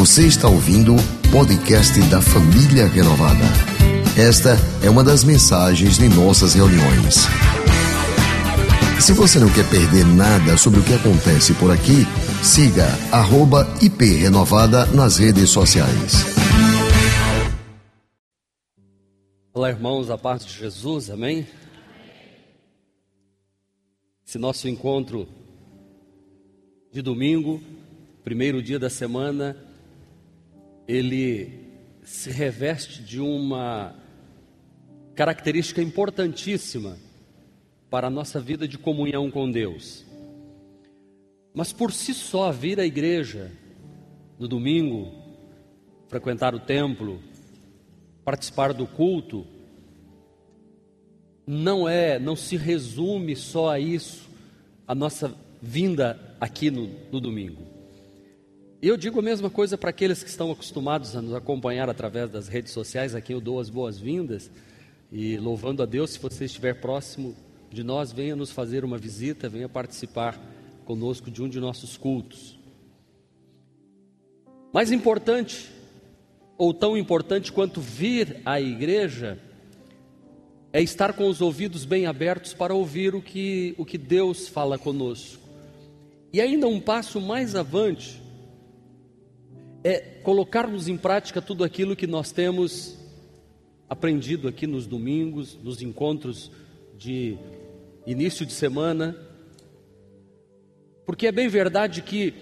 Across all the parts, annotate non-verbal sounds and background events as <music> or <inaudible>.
Você está ouvindo o podcast da Família Renovada. Esta é uma das mensagens de nossas reuniões. Se você não quer perder nada sobre o que acontece por aqui, siga @iprenovada nas redes sociais. Olá, irmãos, a paz de Jesus, amém? Esse nosso encontro de domingo, primeiro dia da semana, ele se reveste de uma característica importantíssima para a nossa vida de comunhão com Deus. Mas por si só, vir à igreja no domingo, frequentar o templo, participar do culto, não é, não se resume só a isso, a nossa vinda aqui no, no domingo. Eu digo a mesma coisa para aqueles que estão acostumados a nos acompanhar através das redes sociais, a quem eu dou as boas-vindas. E louvando a Deus, se você estiver próximo de nós, venha nos fazer uma visita, venha participar conosco de um de nossos cultos. Mais importante, ou tão importante quanto vir à igreja, é estar com os ouvidos bem abertos para ouvir o que, o que Deus fala conosco. E ainda um passo mais avante, é colocarmos em prática tudo aquilo que nós temos aprendido aqui nos domingos, nos encontros de início de semana, porque é bem verdade que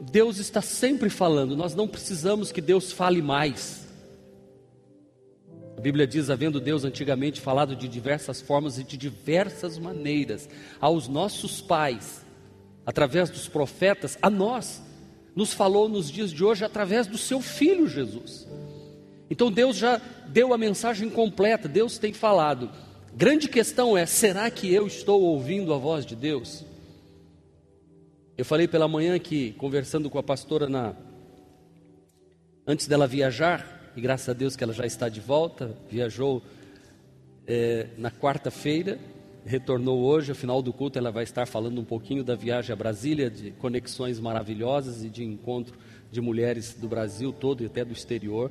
Deus está sempre falando, nós não precisamos que Deus fale mais. A Bíblia diz: havendo Deus antigamente falado de diversas formas e de diversas maneiras aos nossos pais, através dos profetas, a nós, nos falou nos dias de hoje através do seu filho Jesus. Então Deus já deu a mensagem completa, Deus tem falado. Grande questão é: será que eu estou ouvindo a voz de Deus? Eu falei pela manhã que, conversando com a pastora na antes dela viajar, e graças a Deus que ela já está de volta, viajou é, na quarta-feira, retornou hoje, ao final do culto ela vai estar falando um pouquinho da viagem a Brasília, de conexões maravilhosas e de encontro de mulheres do Brasil todo e até do exterior.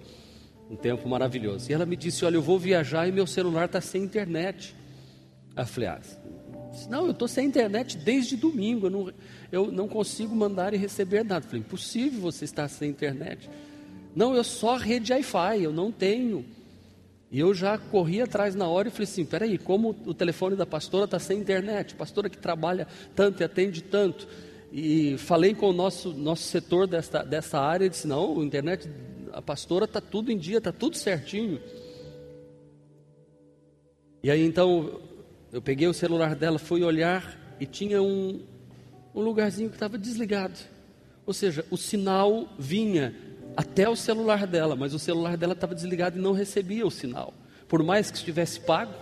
Um tempo maravilhoso. E ela me disse: Olha, eu vou viajar e meu celular está sem internet. Eu falei: ah, Não, eu estou sem internet desde domingo. Eu não, eu não consigo mandar e receber nada. Eu falei: Impossível você estar sem internet. Não, eu só rede Wi-Fi, eu não tenho. E eu já corri atrás na hora e falei assim: peraí, como o telefone da pastora está sem internet? Pastora que trabalha tanto e atende tanto. E falei com o nosso, nosso setor dessa, dessa área e disse: não, a internet, a pastora está tudo em dia, está tudo certinho. E aí então eu peguei o celular dela, fui olhar e tinha um, um lugarzinho que estava desligado. Ou seja, o sinal vinha até o celular dela, mas o celular dela estava desligado e não recebia o sinal. Por mais que estivesse pago,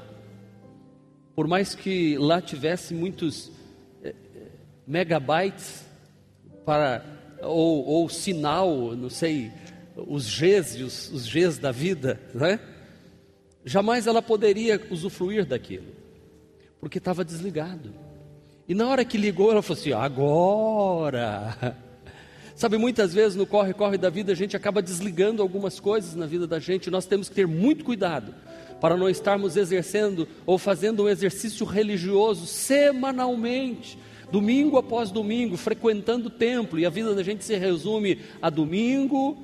por mais que lá tivesse muitos é, megabytes para ou, ou, sinal, não sei, os Gs, os, os Gs da vida, né? Jamais ela poderia usufruir daquilo, porque estava desligado. E na hora que ligou, ela falou assim: agora. Sabe, muitas vezes no corre-corre da vida a gente acaba desligando algumas coisas na vida da gente, nós temos que ter muito cuidado para não estarmos exercendo ou fazendo um exercício religioso semanalmente, domingo após domingo, frequentando o templo, e a vida da gente se resume a domingo,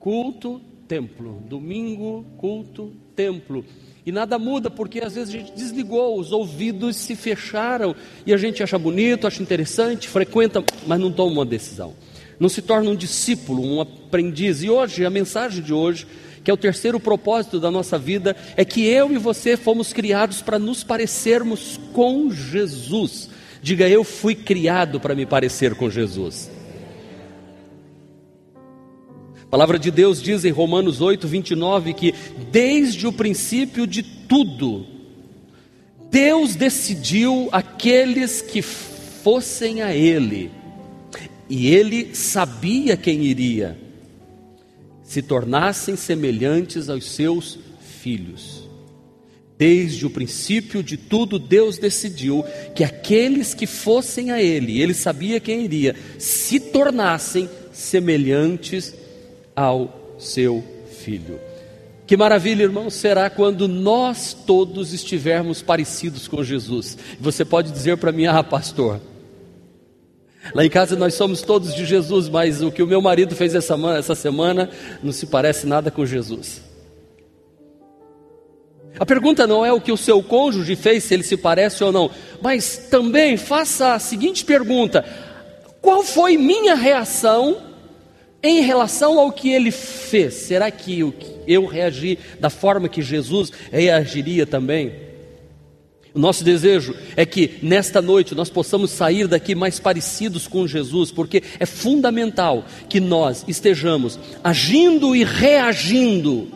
culto, templo, domingo, culto, templo. E nada muda porque às vezes a gente desligou, os ouvidos se fecharam e a gente acha bonito, acha interessante, frequenta, mas não toma uma decisão não se torna um discípulo, um aprendiz. E hoje, a mensagem de hoje, que é o terceiro propósito da nossa vida, é que eu e você fomos criados para nos parecermos com Jesus. Diga, eu fui criado para me parecer com Jesus. A palavra de Deus diz em Romanos 8, 29 que desde o princípio de tudo, Deus decidiu aqueles que fossem a Ele e ele sabia quem iria, se tornassem semelhantes aos seus filhos. Desde o princípio de tudo, Deus decidiu que aqueles que fossem a Ele, Ele sabia quem iria, se tornassem semelhantes ao seu filho. Que maravilha, irmão, será quando nós todos estivermos parecidos com Jesus. Você pode dizer para mim, ah, pastor, lá em casa nós somos todos de Jesus, mas o que o meu marido fez essa, essa semana não se parece nada com Jesus. A pergunta não é o que o seu cônjuge fez, se ele se parece ou não, mas também faça a seguinte pergunta: qual foi minha reação em relação ao que ele fez? Será que eu reagi da forma que Jesus reagiria também? O nosso desejo é que nesta noite nós possamos sair daqui mais parecidos com Jesus, porque é fundamental que nós estejamos agindo e reagindo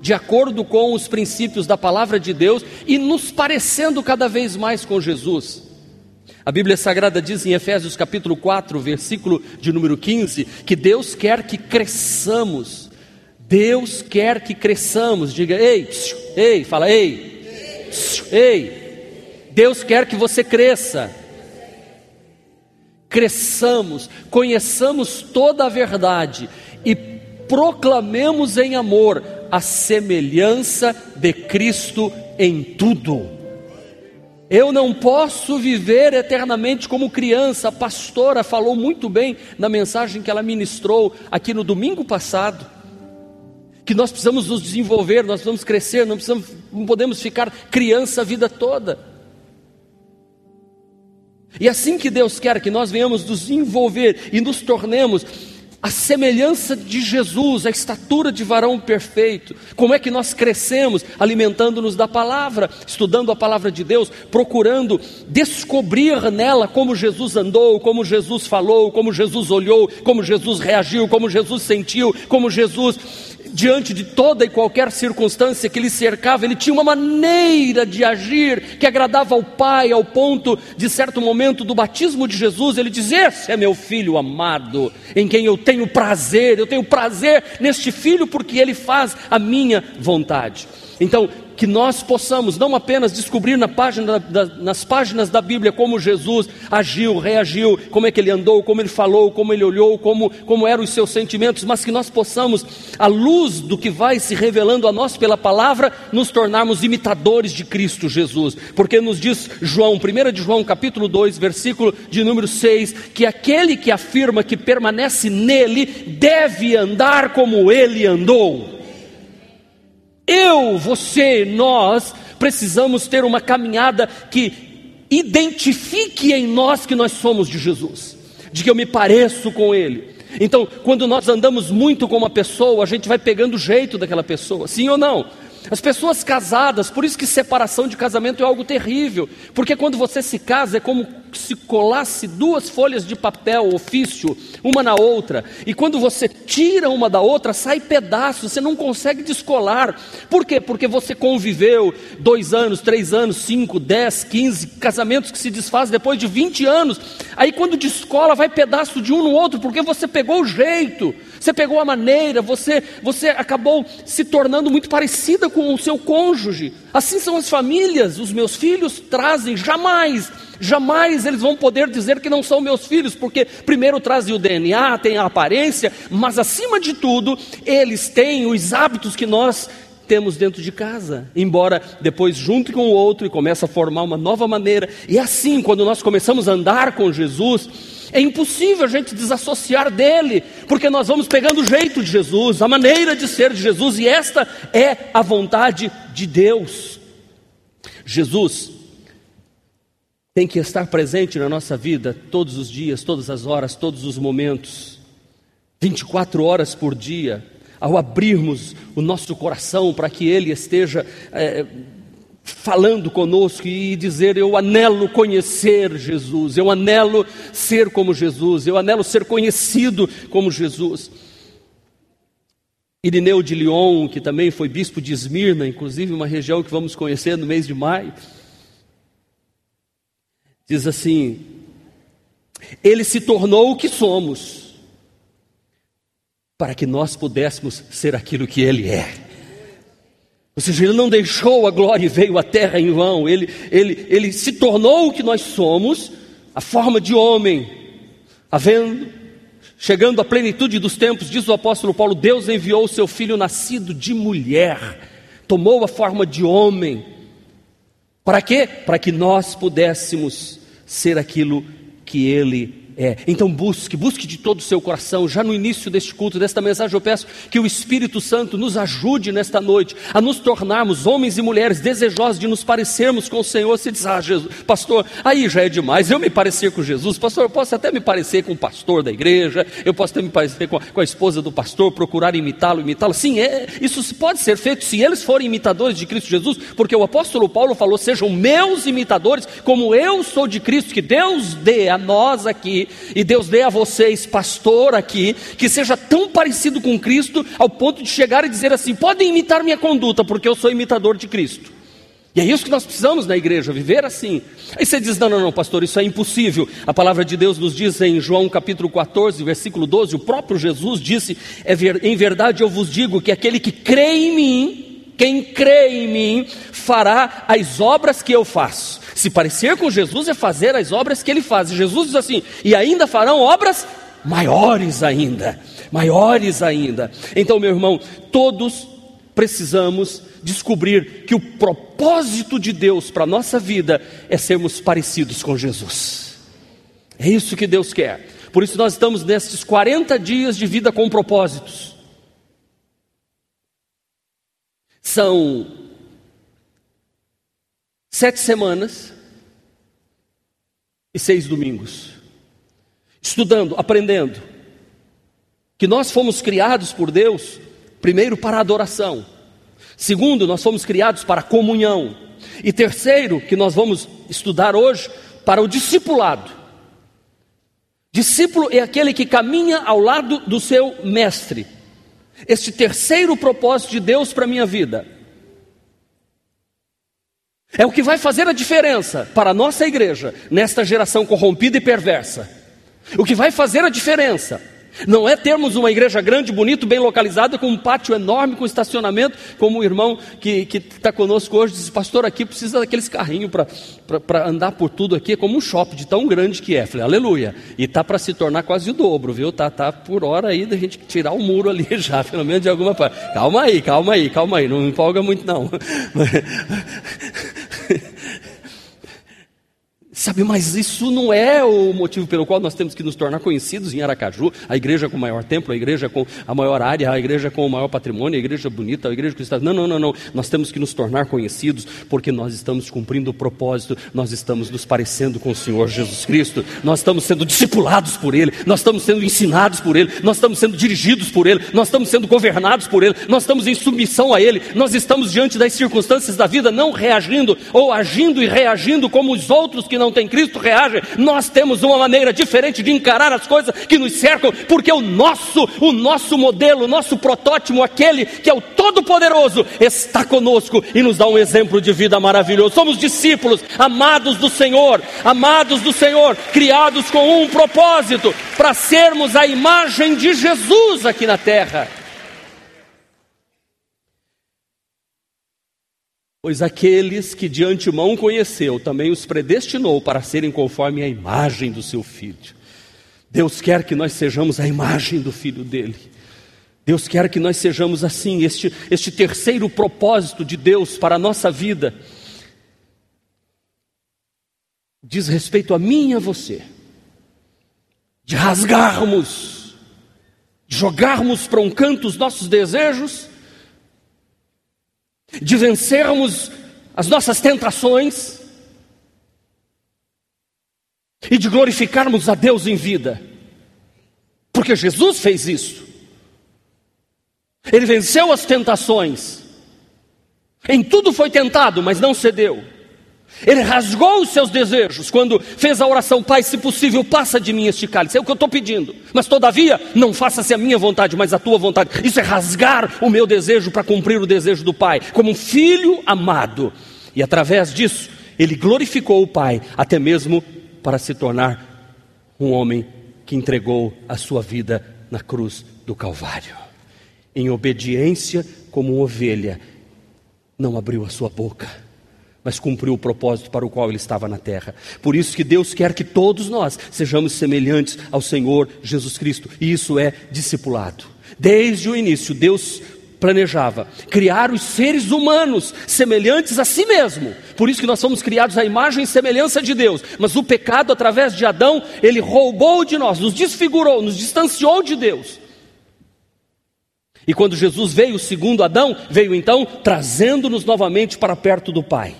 de acordo com os princípios da palavra de Deus e nos parecendo cada vez mais com Jesus. A Bíblia Sagrada diz em Efésios capítulo 4, versículo de número 15, que Deus quer que cresçamos. Deus quer que cresçamos. Diga, ei, ei, fala, ei, ei. Deus quer que você cresça. Cresçamos, conheçamos toda a verdade e proclamemos em amor a semelhança de Cristo em tudo. Eu não posso viver eternamente como criança. A pastora falou muito bem na mensagem que ela ministrou aqui no domingo passado. Que nós precisamos nos desenvolver, nós precisamos crescer, não, precisamos, não podemos ficar criança a vida toda. E assim que Deus quer que nós venhamos nos desenvolver e nos tornemos a semelhança de Jesus, a estatura de varão perfeito. Como é que nós crescemos? Alimentando-nos da palavra, estudando a palavra de Deus, procurando descobrir nela como Jesus andou, como Jesus falou, como Jesus olhou, como Jesus reagiu, como Jesus sentiu, como Jesus diante de toda e qualquer circunstância que lhe cercava, ele tinha uma maneira de agir que agradava ao Pai, ao ponto de certo momento do batismo de Jesus, ele diz: Esse é meu filho amado, em quem eu tenho prazer, eu tenho prazer neste filho porque ele faz a minha vontade. Então, que nós possamos não apenas descobrir na página, da, nas páginas da Bíblia como Jesus agiu, reagiu, como é que ele andou, como ele falou, como ele olhou, como, como eram os seus sentimentos, mas que nós possamos, à luz do que vai se revelando a nós pela palavra, nos tornarmos imitadores de Cristo Jesus, porque nos diz João, 1 de João, capítulo 2, versículo de número 6, que aquele que afirma que permanece nele deve andar como ele andou. Eu, você, nós precisamos ter uma caminhada que identifique em nós que nós somos de Jesus, de que eu me pareço com Ele. Então, quando nós andamos muito com uma pessoa, a gente vai pegando o jeito daquela pessoa, sim ou não? As pessoas casadas, por isso que separação de casamento é algo terrível, porque quando você se casa é como se colasse duas folhas de papel, ofício, uma na outra, e quando você tira uma da outra, sai pedaço, você não consegue descolar. Por quê? Porque você conviveu dois anos, três anos, cinco, dez, quinze, casamentos que se desfazem depois de vinte anos, aí quando descola, vai pedaço de um no outro, porque você pegou o jeito, você pegou a maneira, você, você acabou se tornando muito parecida com o seu cônjuge. Assim são as famílias, os meus filhos trazem, jamais, jamais eles vão poder dizer que não são meus filhos, porque primeiro trazem o DNA, tem a aparência, mas acima de tudo, eles têm os hábitos que nós temos dentro de casa, embora depois junte com o outro e comece a formar uma nova maneira. E assim, quando nós começamos a andar com Jesus, é impossível a gente desassociar dele, porque nós vamos pegando o jeito de Jesus, a maneira de ser de Jesus, e esta é a vontade de Deus. Jesus tem que estar presente na nossa vida todos os dias, todas as horas, todos os momentos, 24 horas por dia, ao abrirmos o nosso coração para que Ele esteja. É, falando conosco e dizer: Eu anelo conhecer Jesus, eu anelo ser como Jesus, eu anelo ser conhecido como Jesus. Irineu de Lyon, que também foi bispo de Esmirna, inclusive uma região que vamos conhecer no mês de maio, diz assim: Ele se tornou o que somos, para que nós pudéssemos ser aquilo que Ele é. Ou seja, ele não deixou a glória e veio à terra em vão, ele, ele, ele se tornou o que nós somos, a forma de homem, havendo chegando à plenitude dos tempos, diz o apóstolo Paulo: Deus enviou o seu filho nascido de mulher, tomou a forma de homem. Para quê? Para que nós pudéssemos ser aquilo que ele é, então busque, busque de todo o seu coração. Já no início deste culto, desta mensagem, eu peço que o Espírito Santo nos ajude nesta noite a nos tornarmos homens e mulheres desejosos de nos parecermos com o Senhor. Se diz, ah, Jesus, pastor, aí já é demais. Eu me parecer com Jesus, pastor, eu posso até me parecer com o pastor da igreja, eu posso até me parecer com a, com a esposa do pastor, procurar imitá-lo, imitá-lo. Sim, é, isso pode ser feito se eles forem imitadores de Cristo Jesus, porque o apóstolo Paulo falou: sejam meus imitadores, como eu sou de Cristo, que Deus dê a nós aqui e Deus dê a vocês, pastor aqui, que seja tão parecido com Cristo ao ponto de chegar e dizer assim: podem imitar minha conduta, porque eu sou imitador de Cristo. E é isso que nós precisamos na igreja, viver assim. Aí você diz: não, não, não, pastor, isso é impossível. A palavra de Deus nos diz em João capítulo 14, versículo 12: o próprio Jesus disse: é em verdade eu vos digo que aquele que crê em mim, quem crê em mim, fará as obras que eu faço. Se parecer com Jesus é fazer as obras que ele faz. E Jesus diz assim: e ainda farão obras maiores ainda, maiores ainda. Então, meu irmão, todos precisamos descobrir que o propósito de Deus para a nossa vida é sermos parecidos com Jesus. É isso que Deus quer. Por isso nós estamos nesses 40 dias de vida com propósitos. São sete semanas e seis domingos, estudando, aprendendo, que nós fomos criados por Deus, primeiro para adoração, segundo, nós fomos criados para comunhão, e terceiro, que nós vamos estudar hoje, para o discipulado. Discípulo é aquele que caminha ao lado do seu mestre. Este terceiro propósito de Deus para a minha vida é o que vai fazer a diferença para a nossa igreja nesta geração corrompida e perversa. O que vai fazer a diferença não é termos uma igreja grande, bonita, bem localizada, com um pátio enorme, com estacionamento, como o irmão que está conosco hoje disse, pastor, aqui precisa daqueles carrinhos para andar por tudo aqui, é como um shopping de tão grande que é. Falei, aleluia. E está para se tornar quase o dobro, viu? Tá, tá por hora aí da gente tirar o muro ali <laughs> já, pelo menos de alguma parte. Calma aí, calma aí, calma aí, não empolga muito não. <laughs> Sabe, mas isso não é o motivo pelo qual nós temos que nos tornar conhecidos em Aracaju, a igreja com o maior templo, a igreja com a maior área, a igreja com o maior patrimônio, a igreja bonita, a igreja que está. Não, não, não, não. Nós temos que nos tornar conhecidos porque nós estamos cumprindo o propósito, nós estamos nos parecendo com o Senhor Jesus Cristo, nós estamos sendo discipulados por Ele, nós estamos sendo ensinados por Ele, nós estamos sendo dirigidos por Ele, nós estamos sendo governados por Ele, nós estamos em submissão a Ele, nós estamos diante das circunstâncias da vida não reagindo ou agindo e reagindo como os outros que não não tem Cristo reage, nós temos uma maneira diferente de encarar as coisas que nos cercam, porque o nosso, o nosso modelo, o nosso protótipo, aquele que é o Todo-Poderoso, está conosco e nos dá um exemplo de vida maravilhoso. Somos discípulos, amados do Senhor, amados do Senhor, criados com um propósito, para sermos a imagem de Jesus aqui na terra. Pois aqueles que de antemão conheceu, também os predestinou para serem conforme a imagem do seu filho. Deus quer que nós sejamos a imagem do filho dele. Deus quer que nós sejamos assim, este, este terceiro propósito de Deus para a nossa vida diz respeito a mim e a você, de rasgarmos, de jogarmos para um canto os nossos desejos de vencermos as nossas tentações e de glorificarmos a Deus em vida, porque Jesus fez isso. Ele venceu as tentações, em tudo foi tentado, mas não cedeu. Ele rasgou os seus desejos quando fez a oração: Pai, se possível, passa de mim este cálice. É o que eu estou pedindo. Mas todavia, não faça-se a minha vontade, mas a tua vontade. Isso é rasgar o meu desejo para cumprir o desejo do Pai, como um filho amado. E através disso, ele glorificou o Pai, até mesmo para se tornar um homem que entregou a sua vida na cruz do Calvário. Em obediência, como ovelha, não abriu a sua boca mas cumpriu o propósito para o qual ele estava na terra. Por isso que Deus quer que todos nós sejamos semelhantes ao Senhor Jesus Cristo, e isso é discipulado. Desde o início, Deus planejava criar os seres humanos semelhantes a si mesmo. Por isso que nós somos criados à imagem e semelhança de Deus. Mas o pecado, através de Adão, ele roubou de nós, nos desfigurou, nos distanciou de Deus. E quando Jesus veio, segundo Adão, veio então trazendo-nos novamente para perto do Pai.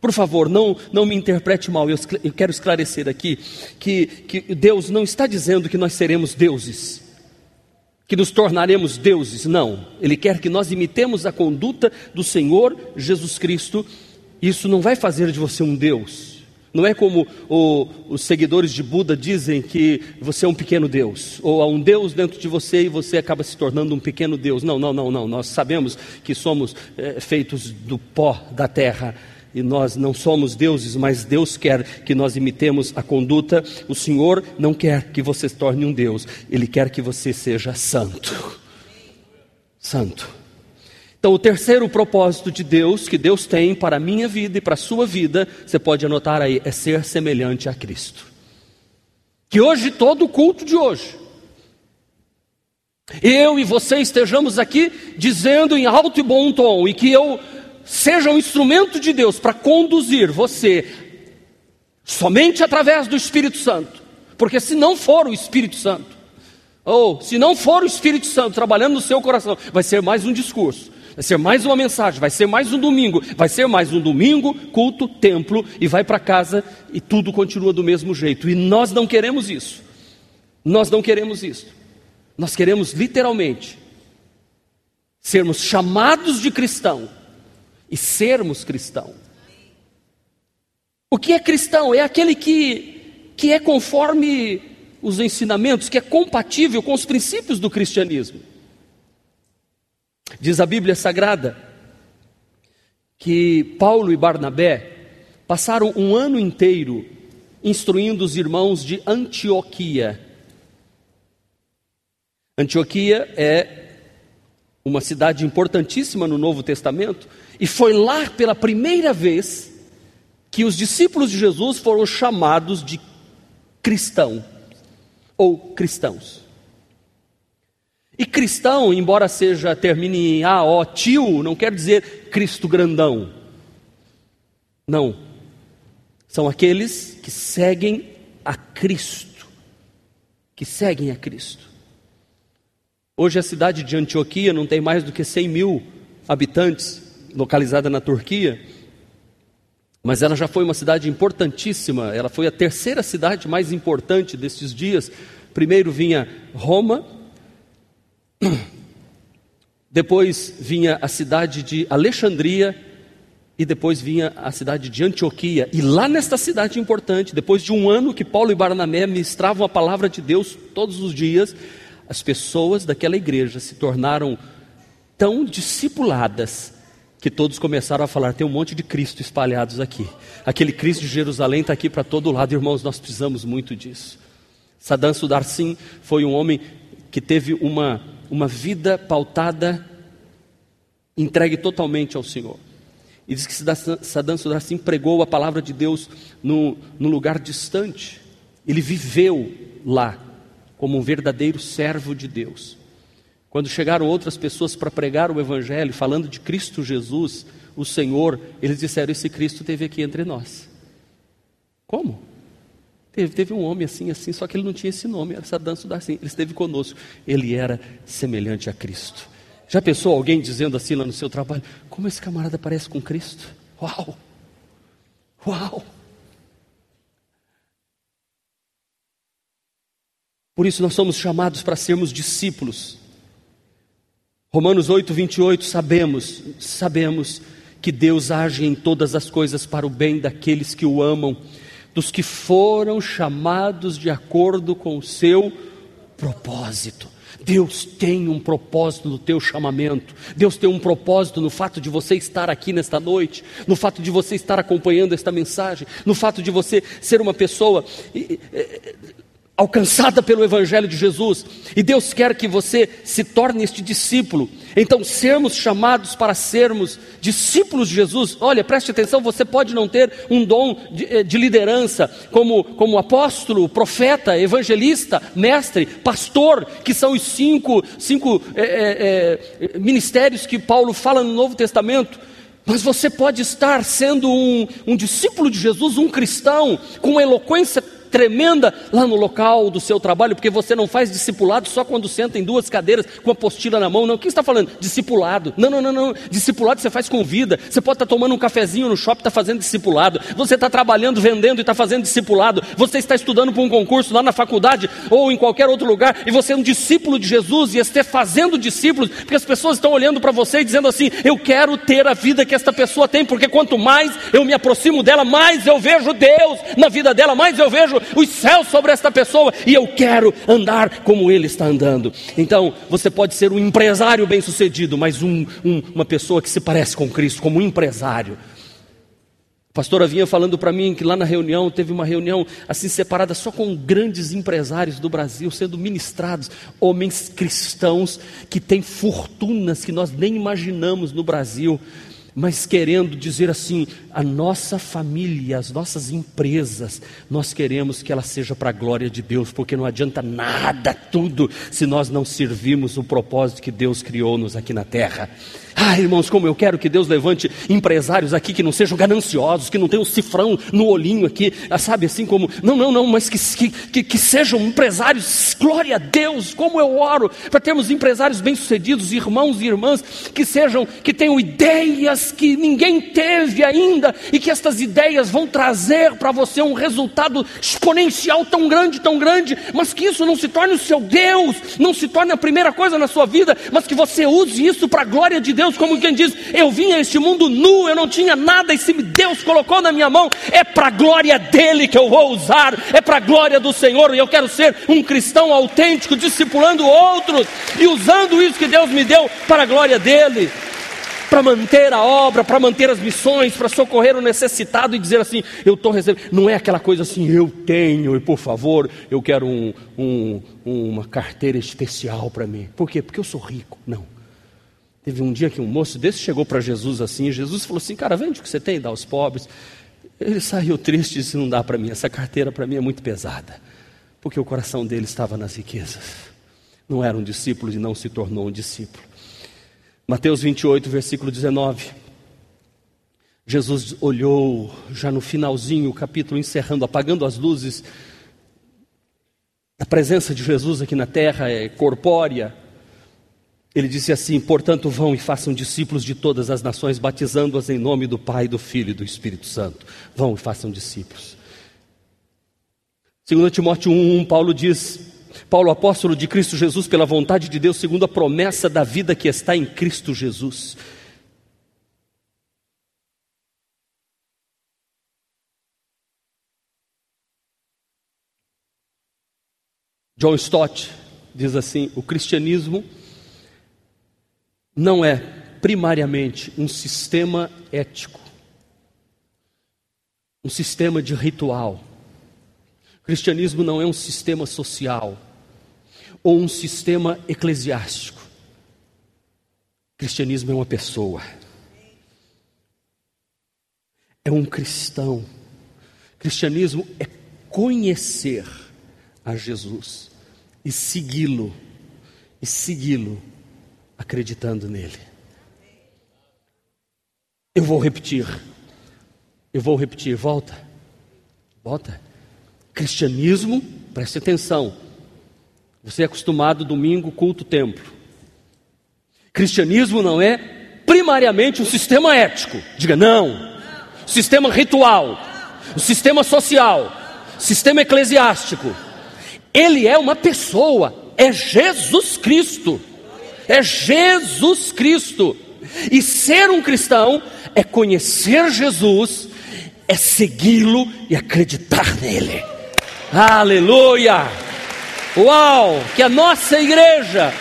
Por favor, não, não me interprete mal, eu, eu quero esclarecer aqui que, que Deus não está dizendo que nós seremos deuses, que nos tornaremos deuses, não. Ele quer que nós imitemos a conduta do Senhor Jesus Cristo, isso não vai fazer de você um Deus. Não é como o, os seguidores de Buda dizem que você é um pequeno Deus, ou há um Deus dentro de você e você acaba se tornando um pequeno Deus. Não, não, não, não. Nós sabemos que somos é, feitos do pó da terra e nós não somos deuses, mas Deus quer que nós imitemos a conduta. O Senhor não quer que você se torne um Deus, Ele quer que você seja santo. Santo. Então, o terceiro propósito de Deus, que Deus tem para a minha vida e para a sua vida, você pode anotar aí, é ser semelhante a Cristo. Que hoje, todo o culto de hoje, eu e você estejamos aqui dizendo em alto e bom tom, e que eu seja um instrumento de Deus para conduzir você somente através do Espírito Santo. Porque se não for o Espírito Santo, ou se não for o Espírito Santo trabalhando no seu coração, vai ser mais um discurso, vai ser mais uma mensagem, vai ser mais um domingo, vai ser mais um domingo, culto, templo, e vai para casa e tudo continua do mesmo jeito. E nós não queremos isso. Nós não queremos isso. Nós queremos literalmente sermos chamados de cristão e sermos cristão. O que é cristão? É aquele que, que é conforme os ensinamentos, que é compatível com os princípios do cristianismo. Diz a Bíblia Sagrada que Paulo e Barnabé passaram um ano inteiro instruindo os irmãos de Antioquia. Antioquia é uma cidade importantíssima no Novo Testamento, e foi lá pela primeira vez que os discípulos de Jesus foram chamados de cristão ou cristãos. E cristão, embora seja termine em A, tio, não quer dizer Cristo grandão. Não. São aqueles que seguem a Cristo. Que seguem a Cristo. Hoje a cidade de Antioquia não tem mais do que 100 mil habitantes, localizada na Turquia, mas ela já foi uma cidade importantíssima, ela foi a terceira cidade mais importante destes dias. Primeiro vinha Roma, <clears throat> depois vinha a cidade de Alexandria e depois vinha a cidade de Antioquia. E lá nesta cidade importante, depois de um ano que Paulo e Barnabé ministravam a palavra de Deus todos os dias, as pessoas daquela igreja se tornaram tão discipuladas que todos começaram a falar: tem um monte de Cristo espalhados aqui. Aquele Cristo de Jerusalém está aqui para todo lado, irmãos, nós precisamos muito disso. Saddam Sudarsim foi um homem que teve uma, uma vida pautada, entregue totalmente ao Senhor. E diz que Saddam Sudarsim pregou a palavra de Deus no, no lugar distante. Ele viveu lá como um verdadeiro servo de Deus. Quando chegaram outras pessoas para pregar o Evangelho, falando de Cristo Jesus, o Senhor, eles disseram: Esse Cristo teve aqui entre nós. Como? Teve, teve um homem assim, assim, só que ele não tinha esse nome, era Saddam Sudarsim. Ele esteve conosco. Ele era semelhante a Cristo. Já pensou alguém dizendo assim lá no seu trabalho: Como esse camarada parece com Cristo? Uau! Uau! Por isso nós somos chamados para sermos discípulos. Romanos 8, 28, sabemos, sabemos que Deus age em todas as coisas para o bem daqueles que o amam, dos que foram chamados de acordo com o seu propósito. Deus tem um propósito no teu chamamento. Deus tem um propósito no fato de você estar aqui nesta noite, no fato de você estar acompanhando esta mensagem, no fato de você ser uma pessoa alcançada pelo Evangelho de Jesus, e Deus quer que você se torne este discípulo. Então, sermos chamados para sermos discípulos de Jesus, olha, preste atenção: você pode não ter um dom de, eh, de liderança, como, como apóstolo, profeta, evangelista, mestre, pastor, que são os cinco, cinco é, é, ministérios que Paulo fala no Novo Testamento. Mas você pode estar sendo um, um discípulo de Jesus, um cristão, com eloquência tremenda lá no local do seu trabalho, porque você não faz discipulado só quando senta em duas cadeiras com a apostila na mão. Não, quem está falando? Discipulado. Não, não, não, não. Discipulado você faz com vida. Você pode estar tomando um cafezinho no shopping está fazendo discipulado. Você está trabalhando, vendendo e está fazendo discipulado. Você está estudando para um concurso lá na faculdade ou em qualquer outro lugar e você é um discípulo de Jesus e está fazendo discípulos, porque as pessoas estão olhando para você e dizendo assim: Eu quero ter a vida que esta pessoa tem, porque quanto mais eu me aproximo dela, mais eu vejo Deus na vida dela, mais eu vejo os céus sobre esta pessoa e eu quero andar como ele está andando. Então, você pode ser um empresário bem-sucedido, mas um, um, uma pessoa que se parece com Cristo, como um empresário. Pastora vinha falando para mim que lá na reunião, teve uma reunião assim separada só com grandes empresários do Brasil sendo ministrados, homens cristãos que têm fortunas que nós nem imaginamos no Brasil mas querendo dizer assim: a nossa família, as nossas empresas, nós queremos que ela seja para a glória de Deus, porque não adianta nada tudo se nós não servirmos o propósito que Deus criou-nos aqui na terra. Ah, irmãos, como eu quero que Deus levante empresários aqui que não sejam gananciosos, que não tenham cifrão no olhinho aqui, ah, sabe, assim como, não, não, não, mas que, que, que sejam empresários, glória a Deus, como eu oro, para termos empresários bem-sucedidos, irmãos e irmãs, que sejam, que tenham ideias que ninguém teve ainda, e que estas ideias vão trazer para você um resultado exponencial tão grande, tão grande, mas que isso não se torne o seu Deus, não se torne a primeira coisa na sua vida, mas que você use isso para a glória de Deus Deus, como quem diz: Eu vim a este mundo nu, eu não tinha nada, e se Deus colocou na minha mão, é para a glória dele que eu vou usar, é para a glória do Senhor, e eu quero ser um cristão autêntico, discipulando outros e usando isso que Deus me deu para a glória dele para manter a obra, para manter as missões, para socorrer o necessitado e dizer assim: eu estou recebendo. Não é aquela coisa assim, eu tenho, e por favor, eu quero um, um, uma carteira especial para mim. Por quê? Porque eu sou rico. Não. Teve um dia que um moço desse chegou para Jesus assim, e Jesus falou assim: Cara, vende o que você tem e dá aos pobres. Ele saiu triste e disse: Não dá para mim, essa carteira para mim é muito pesada, porque o coração dele estava nas riquezas. Não era um discípulo e não se tornou um discípulo. Mateus 28, versículo 19. Jesus olhou, já no finalzinho, o capítulo encerrando, apagando as luzes. A presença de Jesus aqui na terra é corpórea, ele disse assim: Portanto, vão e façam discípulos de todas as nações, batizando-as em nome do Pai, do Filho e do Espírito Santo. Vão e façam discípulos. 2 Timóteo 1, Paulo diz: Paulo, apóstolo de Cristo Jesus, pela vontade de Deus, segundo a promessa da vida que está em Cristo Jesus. John Stott diz assim: o cristianismo não é primariamente um sistema ético, um sistema de ritual. O cristianismo não é um sistema social ou um sistema eclesiástico. O cristianismo é uma pessoa. É um cristão. Cristianismo é conhecer a Jesus e segui-lo e segui-lo acreditando nele. Eu vou repetir. Eu vou repetir. Volta. Volta. Cristianismo, preste atenção. Você é acostumado domingo, culto, templo. Cristianismo não é primariamente um sistema ético. Diga não. Sistema ritual. O sistema social. Sistema eclesiástico. Ele é uma pessoa. É Jesus Cristo é Jesus Cristo. E ser um cristão é conhecer Jesus, é segui-lo e acreditar nele. Aleluia! Uau! Que a nossa igreja,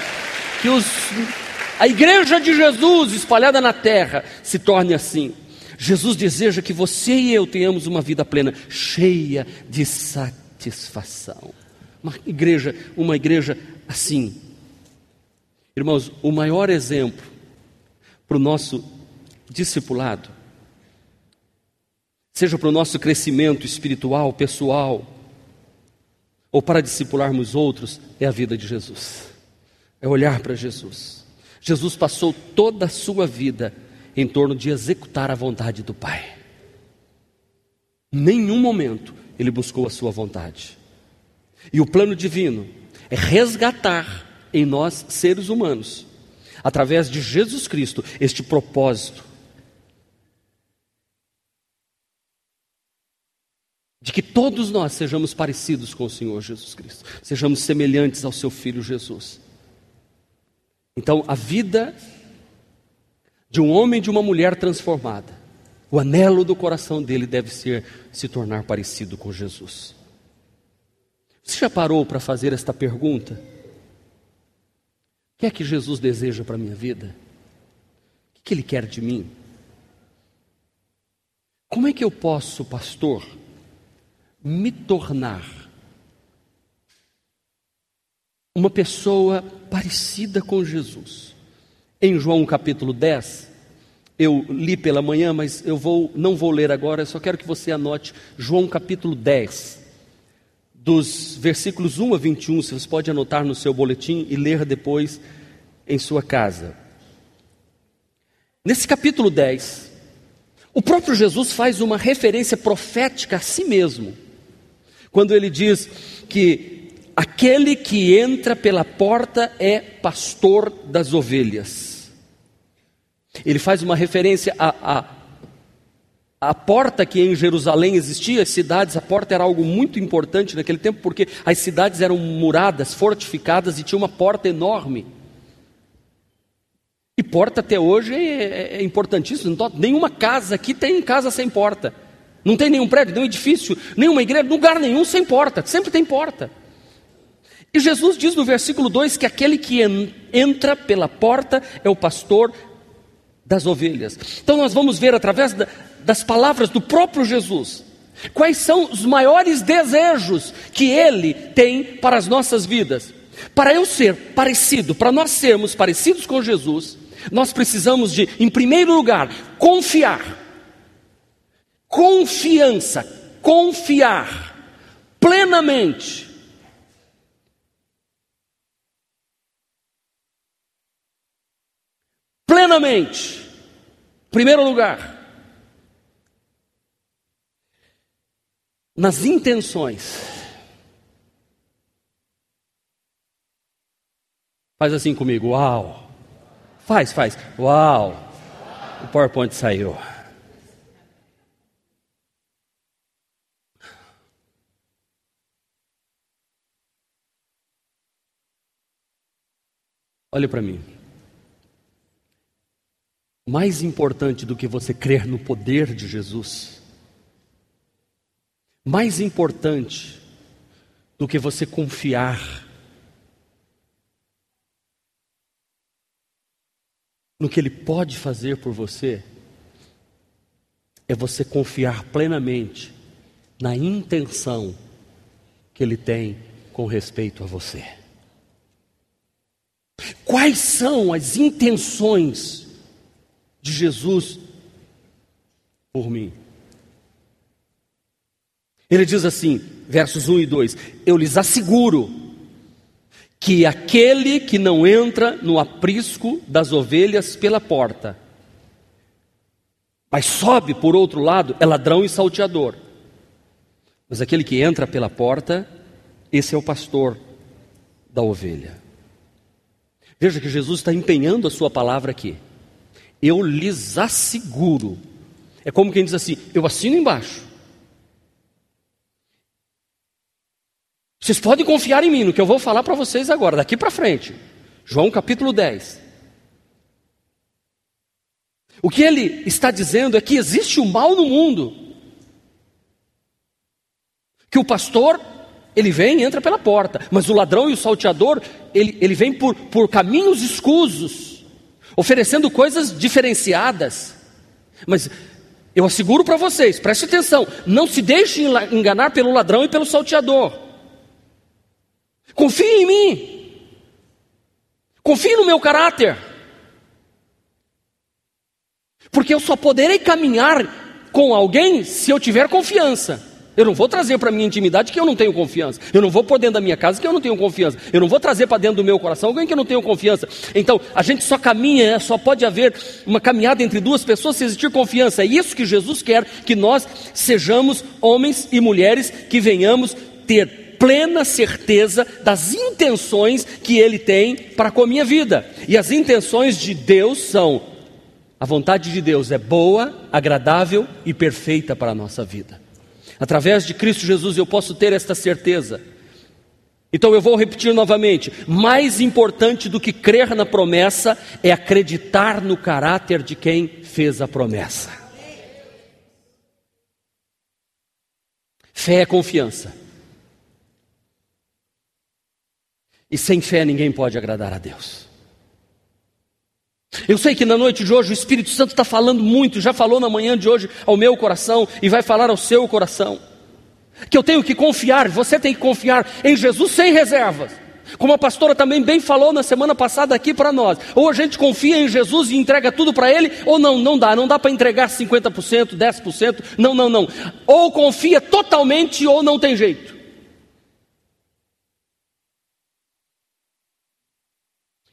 que os, a igreja de Jesus espalhada na terra se torne assim. Jesus deseja que você e eu tenhamos uma vida plena, cheia de satisfação. Uma igreja, uma igreja assim. Irmãos, o maior exemplo para o nosso discipulado, seja para o nosso crescimento espiritual, pessoal, ou para discipularmos outros, é a vida de Jesus. É olhar para Jesus. Jesus passou toda a sua vida em torno de executar a vontade do Pai. Nenhum momento ele buscou a sua vontade. E o plano divino é resgatar em nós, seres humanos, através de Jesus Cristo, este propósito de que todos nós sejamos parecidos com o Senhor Jesus Cristo, sejamos semelhantes ao seu Filho Jesus. Então, a vida de um homem e de uma mulher transformada, o anelo do coração dele deve ser se tornar parecido com Jesus. Você já parou para fazer esta pergunta? Que é que Jesus deseja para a minha vida? O que ele quer de mim? Como é que eu posso, pastor, me tornar uma pessoa parecida com Jesus. Em João capítulo 10, eu li pela manhã, mas eu vou, não vou ler agora, eu só quero que você anote João capítulo 10, dos versículos 1 a 21, você pode anotar no seu boletim e ler depois em sua casa. Nesse capítulo 10, o próprio Jesus faz uma referência profética a si mesmo quando ele diz que aquele que entra pela porta é pastor das ovelhas. Ele faz uma referência a, a, a porta que em Jerusalém existia, as cidades, a porta era algo muito importante naquele tempo, porque as cidades eram muradas, fortificadas e tinha uma porta enorme. E porta até hoje é, é, é importantíssimo. Nenhuma casa aqui tem casa sem porta. Não tem nenhum prédio, nenhum edifício, nenhuma igreja, lugar nenhum sem porta, sempre tem porta. E Jesus diz no versículo 2 que aquele que entra pela porta é o pastor das ovelhas. Então nós vamos ver através da, das palavras do próprio Jesus quais são os maiores desejos que ele tem para as nossas vidas. Para eu ser parecido, para nós sermos parecidos com Jesus, nós precisamos de, em primeiro lugar, confiar confiança, confiar plenamente. Plenamente. Primeiro lugar, nas intenções. Faz assim comigo, uau. Faz, faz, uau. O PowerPoint saiu. Olha para mim. Mais importante do que você crer no poder de Jesus, mais importante do que você confiar no que Ele pode fazer por você, é você confiar plenamente na intenção que Ele tem com respeito a você. Quais são as intenções de Jesus por mim? Ele diz assim, versos 1 e 2: Eu lhes asseguro que aquele que não entra no aprisco das ovelhas pela porta, mas sobe por outro lado, é ladrão e salteador. Mas aquele que entra pela porta, esse é o pastor da ovelha. Veja que Jesus está empenhando a sua palavra aqui. Eu lhes asseguro. É como quem diz assim: eu assino embaixo. Vocês podem confiar em mim no que eu vou falar para vocês agora, daqui para frente. João capítulo 10. O que ele está dizendo é que existe o mal no mundo. Que o pastor ele vem e entra pela porta, mas o ladrão e o salteador, ele, ele vem por, por caminhos escusos, oferecendo coisas diferenciadas. Mas eu asseguro para vocês, preste atenção, não se deixem enganar pelo ladrão e pelo salteador. Confie em mim. Confie no meu caráter. Porque eu só poderei caminhar com alguém se eu tiver confiança. Eu não vou trazer para minha intimidade que eu não tenho confiança. Eu não vou pôr dentro da minha casa que eu não tenho confiança. Eu não vou trazer para dentro do meu coração alguém que eu não tenho confiança. Então, a gente só caminha, né? só pode haver uma caminhada entre duas pessoas se existir confiança. É isso que Jesus quer que nós sejamos homens e mulheres que venhamos ter plena certeza das intenções que Ele tem para com a minha vida. E as intenções de Deus são: a vontade de Deus é boa, agradável e perfeita para a nossa vida. Através de Cristo Jesus eu posso ter esta certeza. Então eu vou repetir novamente: mais importante do que crer na promessa é acreditar no caráter de quem fez a promessa. Fé é confiança. E sem fé ninguém pode agradar a Deus. Eu sei que na noite de hoje o Espírito Santo está falando muito, já falou na manhã de hoje ao meu coração e vai falar ao seu coração. Que eu tenho que confiar, você tem que confiar em Jesus sem reservas. Como a pastora também bem falou na semana passada aqui para nós. Ou a gente confia em Jesus e entrega tudo para Ele, ou não, não dá. Não dá para entregar 50%, 10%. Não, não, não. Ou confia totalmente ou não tem jeito.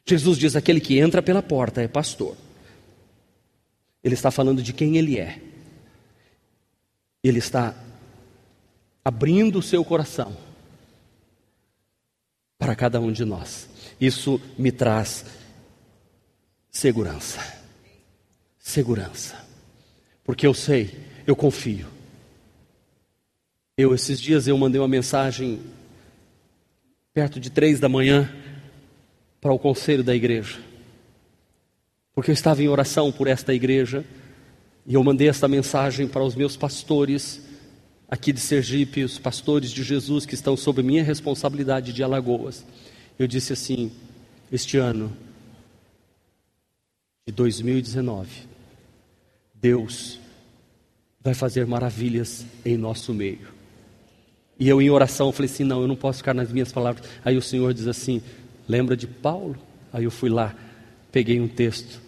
Jesus diz: aquele que entra pela porta é pastor. Ele está falando de quem ele é. Ele está abrindo o seu coração para cada um de nós. Isso me traz segurança. Segurança. Porque eu sei, eu confio. Eu, esses dias, eu mandei uma mensagem perto de três da manhã para o conselho da igreja. Porque eu estava em oração por esta igreja e eu mandei esta mensagem para os meus pastores aqui de Sergipe, os pastores de Jesus que estão sob minha responsabilidade de Alagoas. Eu disse assim: este ano de 2019, Deus vai fazer maravilhas em nosso meio. E eu em oração falei assim: não, eu não posso ficar nas minhas palavras. Aí o Senhor diz assim: Lembra de Paulo? Aí eu fui lá, peguei um texto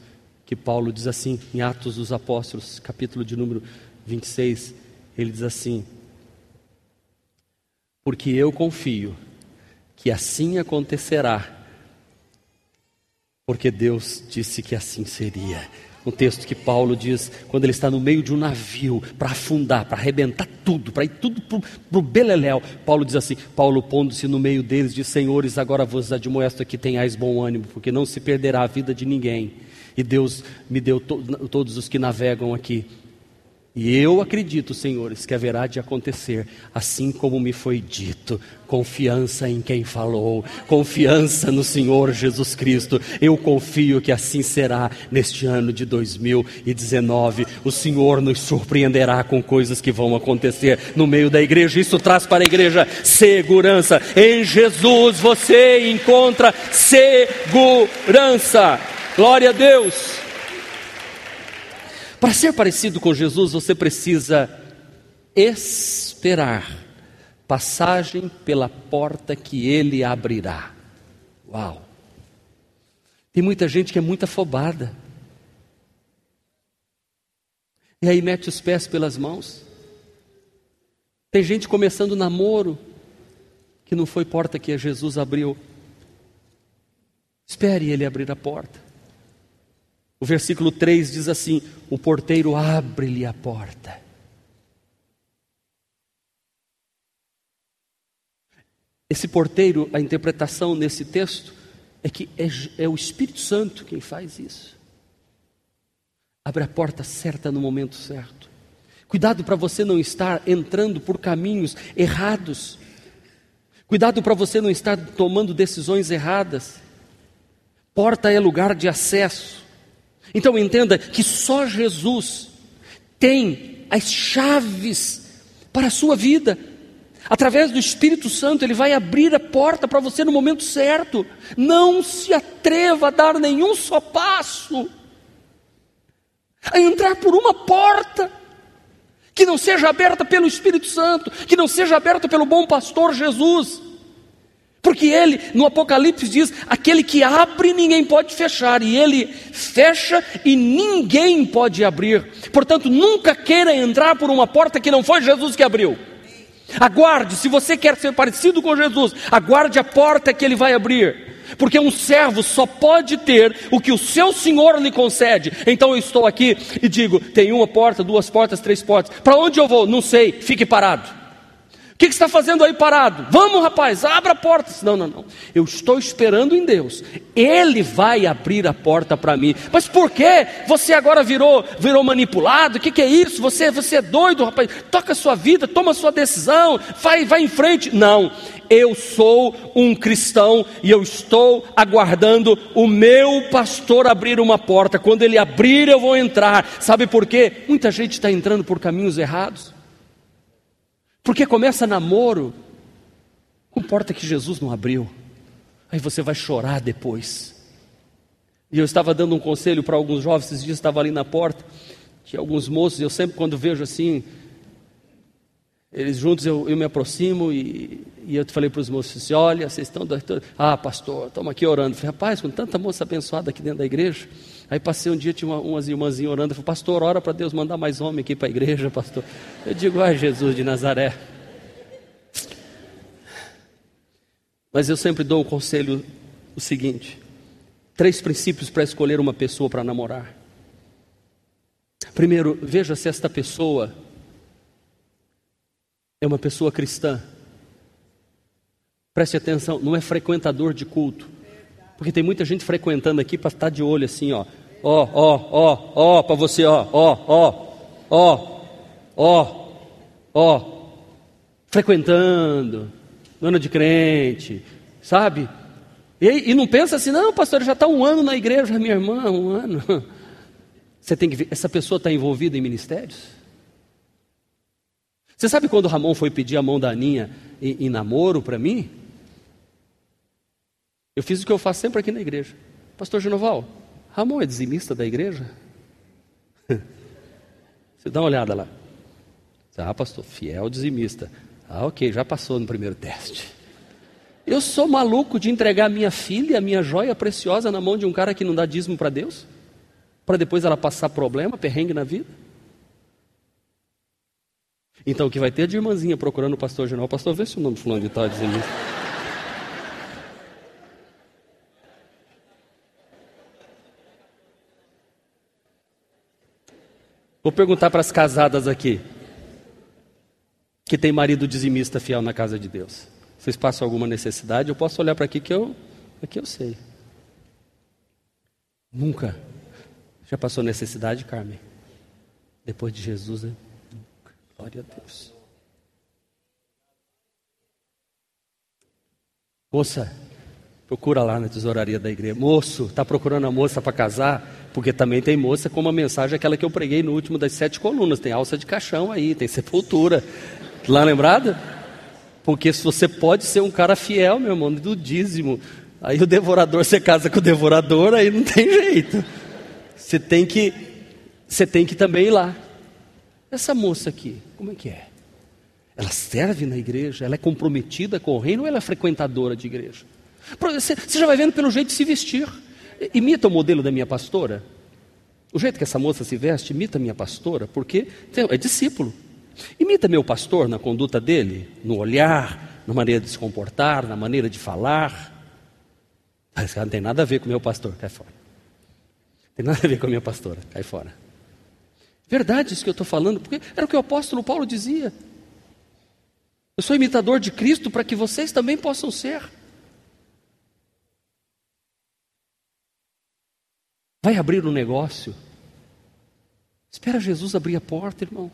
que Paulo diz assim, em Atos dos Apóstolos, capítulo de número 26, ele diz assim: Porque eu confio que assim acontecerá, porque Deus disse que assim seria. Um texto que Paulo diz quando ele está no meio de um navio para afundar, para arrebentar tudo, para ir tudo para o beleléu. Paulo diz assim: Paulo pondo-se no meio deles, diz: Senhores, agora vos admoesto que tenhais bom ânimo, porque não se perderá a vida de ninguém. E Deus me deu to todos os que navegam aqui. E eu acredito, senhores, que haverá de acontecer, assim como me foi dito. Confiança em quem falou, confiança no Senhor Jesus Cristo. Eu confio que assim será neste ano de 2019. O Senhor nos surpreenderá com coisas que vão acontecer no meio da igreja. Isso traz para a igreja segurança. Em Jesus você encontra segurança. Glória a Deus. Para ser parecido com Jesus, você precisa esperar passagem pela porta que ele abrirá. Uau! Tem muita gente que é muito afobada. E aí mete os pés pelas mãos. Tem gente começando namoro que não foi porta que Jesus abriu. Espere ele abrir a porta. O versículo 3 diz assim: O porteiro abre-lhe a porta. Esse porteiro, a interpretação nesse texto é que é, é o Espírito Santo quem faz isso. Abre a porta certa no momento certo. Cuidado para você não estar entrando por caminhos errados. Cuidado para você não estar tomando decisões erradas. Porta é lugar de acesso. Então entenda que só Jesus tem as chaves para a sua vida. Através do Espírito Santo, Ele vai abrir a porta para você no momento certo. Não se atreva a dar nenhum só passo, a entrar por uma porta que não seja aberta pelo Espírito Santo, que não seja aberta pelo bom pastor Jesus. Porque ele, no Apocalipse, diz: aquele que abre, ninguém pode fechar, e ele fecha e ninguém pode abrir. Portanto, nunca queira entrar por uma porta que não foi Jesus que abriu. Aguarde, se você quer ser parecido com Jesus, aguarde a porta que ele vai abrir. Porque um servo só pode ter o que o seu senhor lhe concede. Então eu estou aqui e digo: tem uma porta, duas portas, três portas. Para onde eu vou? Não sei, fique parado. Que, que você está fazendo aí parado? Vamos, rapaz, abra a porta. Não, não, não. Eu estou esperando em Deus. Ele vai abrir a porta para mim. Mas por que você agora virou, virou manipulado? O que, que é isso? Você, você é doido, rapaz. Toca a sua vida, toma a sua decisão, vai, vai em frente. Não. Eu sou um cristão e eu estou aguardando o meu pastor abrir uma porta. Quando ele abrir, eu vou entrar. Sabe por quê? Muita gente está entrando por caminhos errados. Porque começa namoro com porta que Jesus não abriu. Aí você vai chorar depois. E eu estava dando um conselho para alguns jovens, esses dias estava ali na porta, tinha alguns moços, eu sempre quando vejo assim, eles juntos eu, eu me aproximo e, e eu falei para os moços assim, olha, vocês estão. Ah, pastor, estamos aqui orando. Falei, rapaz, com tanta moça abençoada aqui dentro da igreja. Aí passei um dia, tinha uma, umas irmãzinhas orando, eu falei, pastor, ora para Deus mandar mais homem aqui para a igreja, pastor. Eu digo, ai Jesus de Nazaré. Mas eu sempre dou o conselho o seguinte: três princípios para escolher uma pessoa para namorar. Primeiro, veja se esta pessoa é uma pessoa cristã. Preste atenção, não é frequentador de culto. Porque tem muita gente frequentando aqui para estar de olho assim, ó. Ó, ó, ó, ó, para você, ó, ó, ó, ó, ó, ó. Frequentando, ano de crente, sabe? E, e não pensa assim, não, pastor, já está um ano na igreja, minha irmã, um ano. <laughs> Você tem que ver, essa pessoa está envolvida em ministérios? Você sabe quando Ramon foi pedir a mão da Aninha em, em namoro para mim? Eu fiz o que eu faço sempre aqui na igreja. Pastor Genoval, Ramon é dizimista da igreja? <laughs> Você dá uma olhada lá. Ah, pastor, fiel dizimista. Ah, ok, já passou no primeiro teste. Eu sou maluco de entregar minha filha, minha joia preciosa, na mão de um cara que não dá dízimo para Deus? Para depois ela passar problema, perrengue na vida? Então, o que vai ter de irmãzinha procurando o pastor general? Pastor, vê se o nome fulano de tal é dizimista. Vou perguntar para as casadas aqui, que tem marido dizimista fiel na casa de Deus. Vocês passam alguma necessidade? Eu posso olhar para aqui que eu, aqui eu sei. Nunca. Já passou necessidade, Carmen? Depois de Jesus, né? Glória a Deus. Moça, procura lá na tesouraria da igreja. Moço, está procurando a moça para casar? Porque também tem moça com uma mensagem, aquela que eu preguei no último das sete colunas. Tem alça de caixão aí, tem sepultura. Lá lembrado? Porque se você pode ser um cara fiel, meu irmão, do dízimo. Aí o devorador, você casa com o devorador, aí não tem jeito. Você tem que, você tem que também ir lá. Essa moça aqui, como é que é? Ela serve na igreja? Ela é comprometida com o reino ou ela é frequentadora de igreja? Você, já vai vendo pelo jeito de se vestir. Imita o modelo da minha pastora. O jeito que essa moça se veste, imita a minha pastora, porque é discípulo. Imita meu pastor na conduta dele, no olhar, na maneira de se comportar, na maneira de falar. Mas não tem nada a ver com meu pastor, cai fora. Tem nada a ver com a minha pastora, cai fora. Verdade isso que eu estou falando, porque era o que o apóstolo Paulo dizia. Eu sou imitador de Cristo para que vocês também possam ser. Vai abrir um negócio? Espera Jesus abrir a porta, irmão.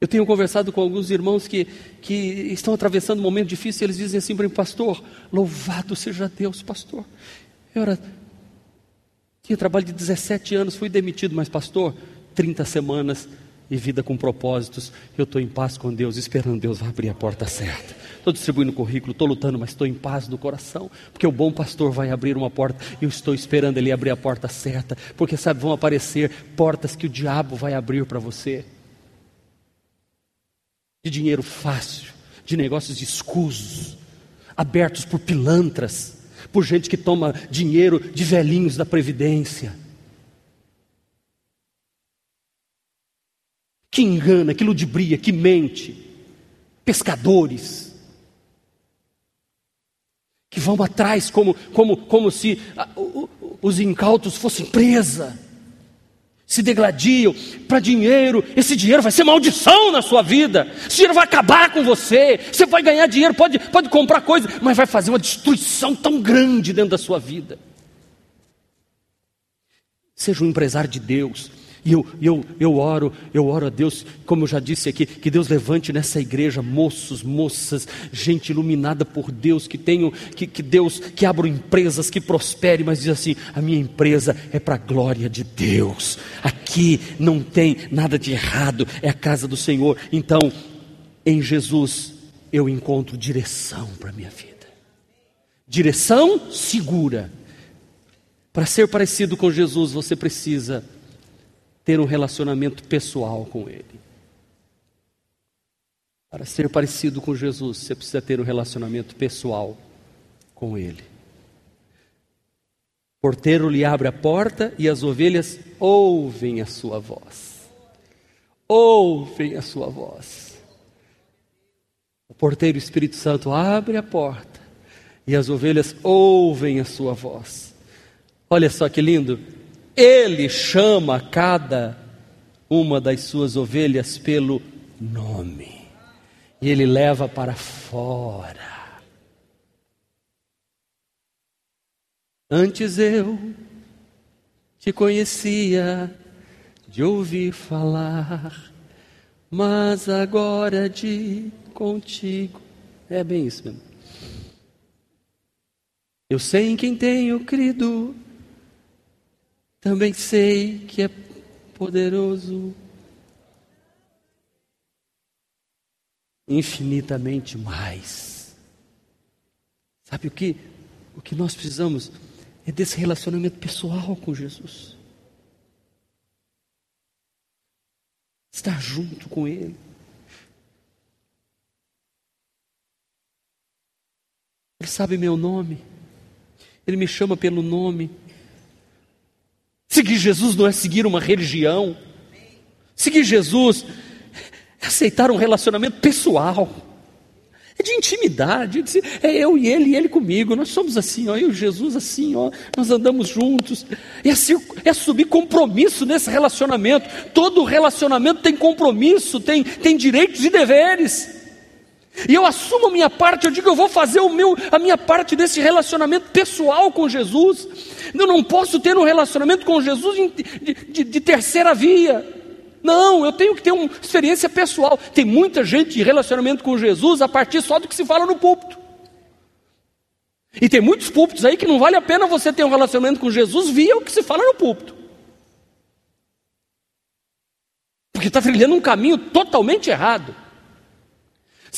Eu tenho conversado com alguns irmãos que, que estão atravessando um momento difícil e eles dizem assim para mim, pastor, louvado seja Deus, pastor. Eu era, tinha trabalho de 17 anos, fui demitido, mas pastor, 30 semanas e vida com propósitos. Eu estou em paz com Deus, esperando Deus abrir a porta certa. Estou distribuindo currículo, estou lutando, mas estou em paz do coração, porque o bom pastor vai abrir uma porta e eu estou esperando ele abrir a porta certa, porque sabe, vão aparecer portas que o diabo vai abrir para você de dinheiro fácil, de negócios escusos. abertos por pilantras, por gente que toma dinheiro de velhinhos da Previdência. Que engana, que ludibria, que mente. Pescadores. Que vão atrás como, como, como se os incautos fossem presa se degladiam para dinheiro, esse dinheiro vai ser maldição na sua vida, esse dinheiro vai acabar com você, você vai ganhar dinheiro, pode, pode comprar coisas, mas vai fazer uma destruição tão grande dentro da sua vida. Seja um empresário de Deus, e eu, eu, eu oro, eu oro a Deus, como eu já disse aqui, que Deus levante nessa igreja moços, moças, gente iluminada por Deus, que tenham, que, que Deus, que abram empresas, que prospere, mas diz assim: a minha empresa é para a glória de Deus. Aqui não tem nada de errado, é a casa do Senhor. Então, em Jesus eu encontro direção para a minha vida. Direção segura. Para ser parecido com Jesus, você precisa ter um relacionamento pessoal com Ele. Para ser parecido com Jesus, você precisa ter um relacionamento pessoal com Ele. O porteiro lhe abre a porta e as ovelhas ouvem a sua voz. Ouvem a sua voz. O porteiro Espírito Santo abre a porta e as ovelhas ouvem a sua voz. Olha só que lindo. Ele chama cada uma das suas ovelhas pelo nome. E ele leva para fora. Antes eu te conhecia de ouvir falar, mas agora de contigo. É bem isso mesmo. Eu sei em quem tenho crido também sei que é poderoso infinitamente mais. Sabe o que? O que nós precisamos é desse relacionamento pessoal com Jesus. Estar junto com Ele. Ele sabe meu nome. Ele me chama pelo nome. Seguir Jesus não é seguir uma religião. Seguir Jesus é aceitar um relacionamento pessoal. É de intimidade, é eu e ele e ele comigo. Nós somos assim, ó, eu e Jesus assim, ó, nós andamos juntos. É, assim, é assumir compromisso nesse relacionamento. Todo relacionamento tem compromisso, tem, tem direitos e deveres. E eu assumo a minha parte, eu digo, eu vou fazer o meu, a minha parte desse relacionamento pessoal com Jesus. Eu não posso ter um relacionamento com Jesus de, de, de terceira via. Não, eu tenho que ter uma experiência pessoal. Tem muita gente de relacionamento com Jesus a partir só do que se fala no púlpito. E tem muitos púlpitos aí que não vale a pena você ter um relacionamento com Jesus via o que se fala no púlpito. Porque está trilhando um caminho totalmente errado.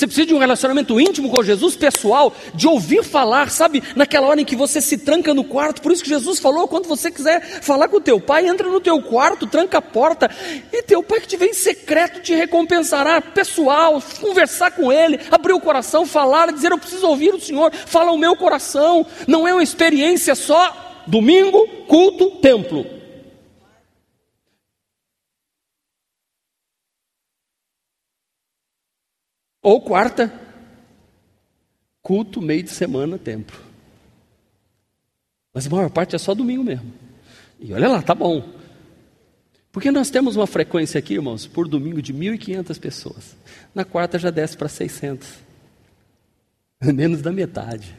Você precisa de um relacionamento íntimo com Jesus, pessoal, de ouvir falar, sabe? Naquela hora em que você se tranca no quarto. Por isso que Jesus falou: quando você quiser falar com teu pai, entra no teu quarto, tranca a porta, e teu pai que te vem em secreto te recompensará. Pessoal, conversar com ele, abrir o coração, falar, dizer: Eu preciso ouvir o Senhor, fala o meu coração. Não é uma experiência só domingo, culto, templo. Ou quarta, culto, meio de semana, templo. Mas a maior parte é só domingo mesmo. E olha lá, tá bom. Porque nós temos uma frequência aqui, irmãos, por domingo de 1.500 pessoas. Na quarta já desce para 600. <laughs> Menos da metade.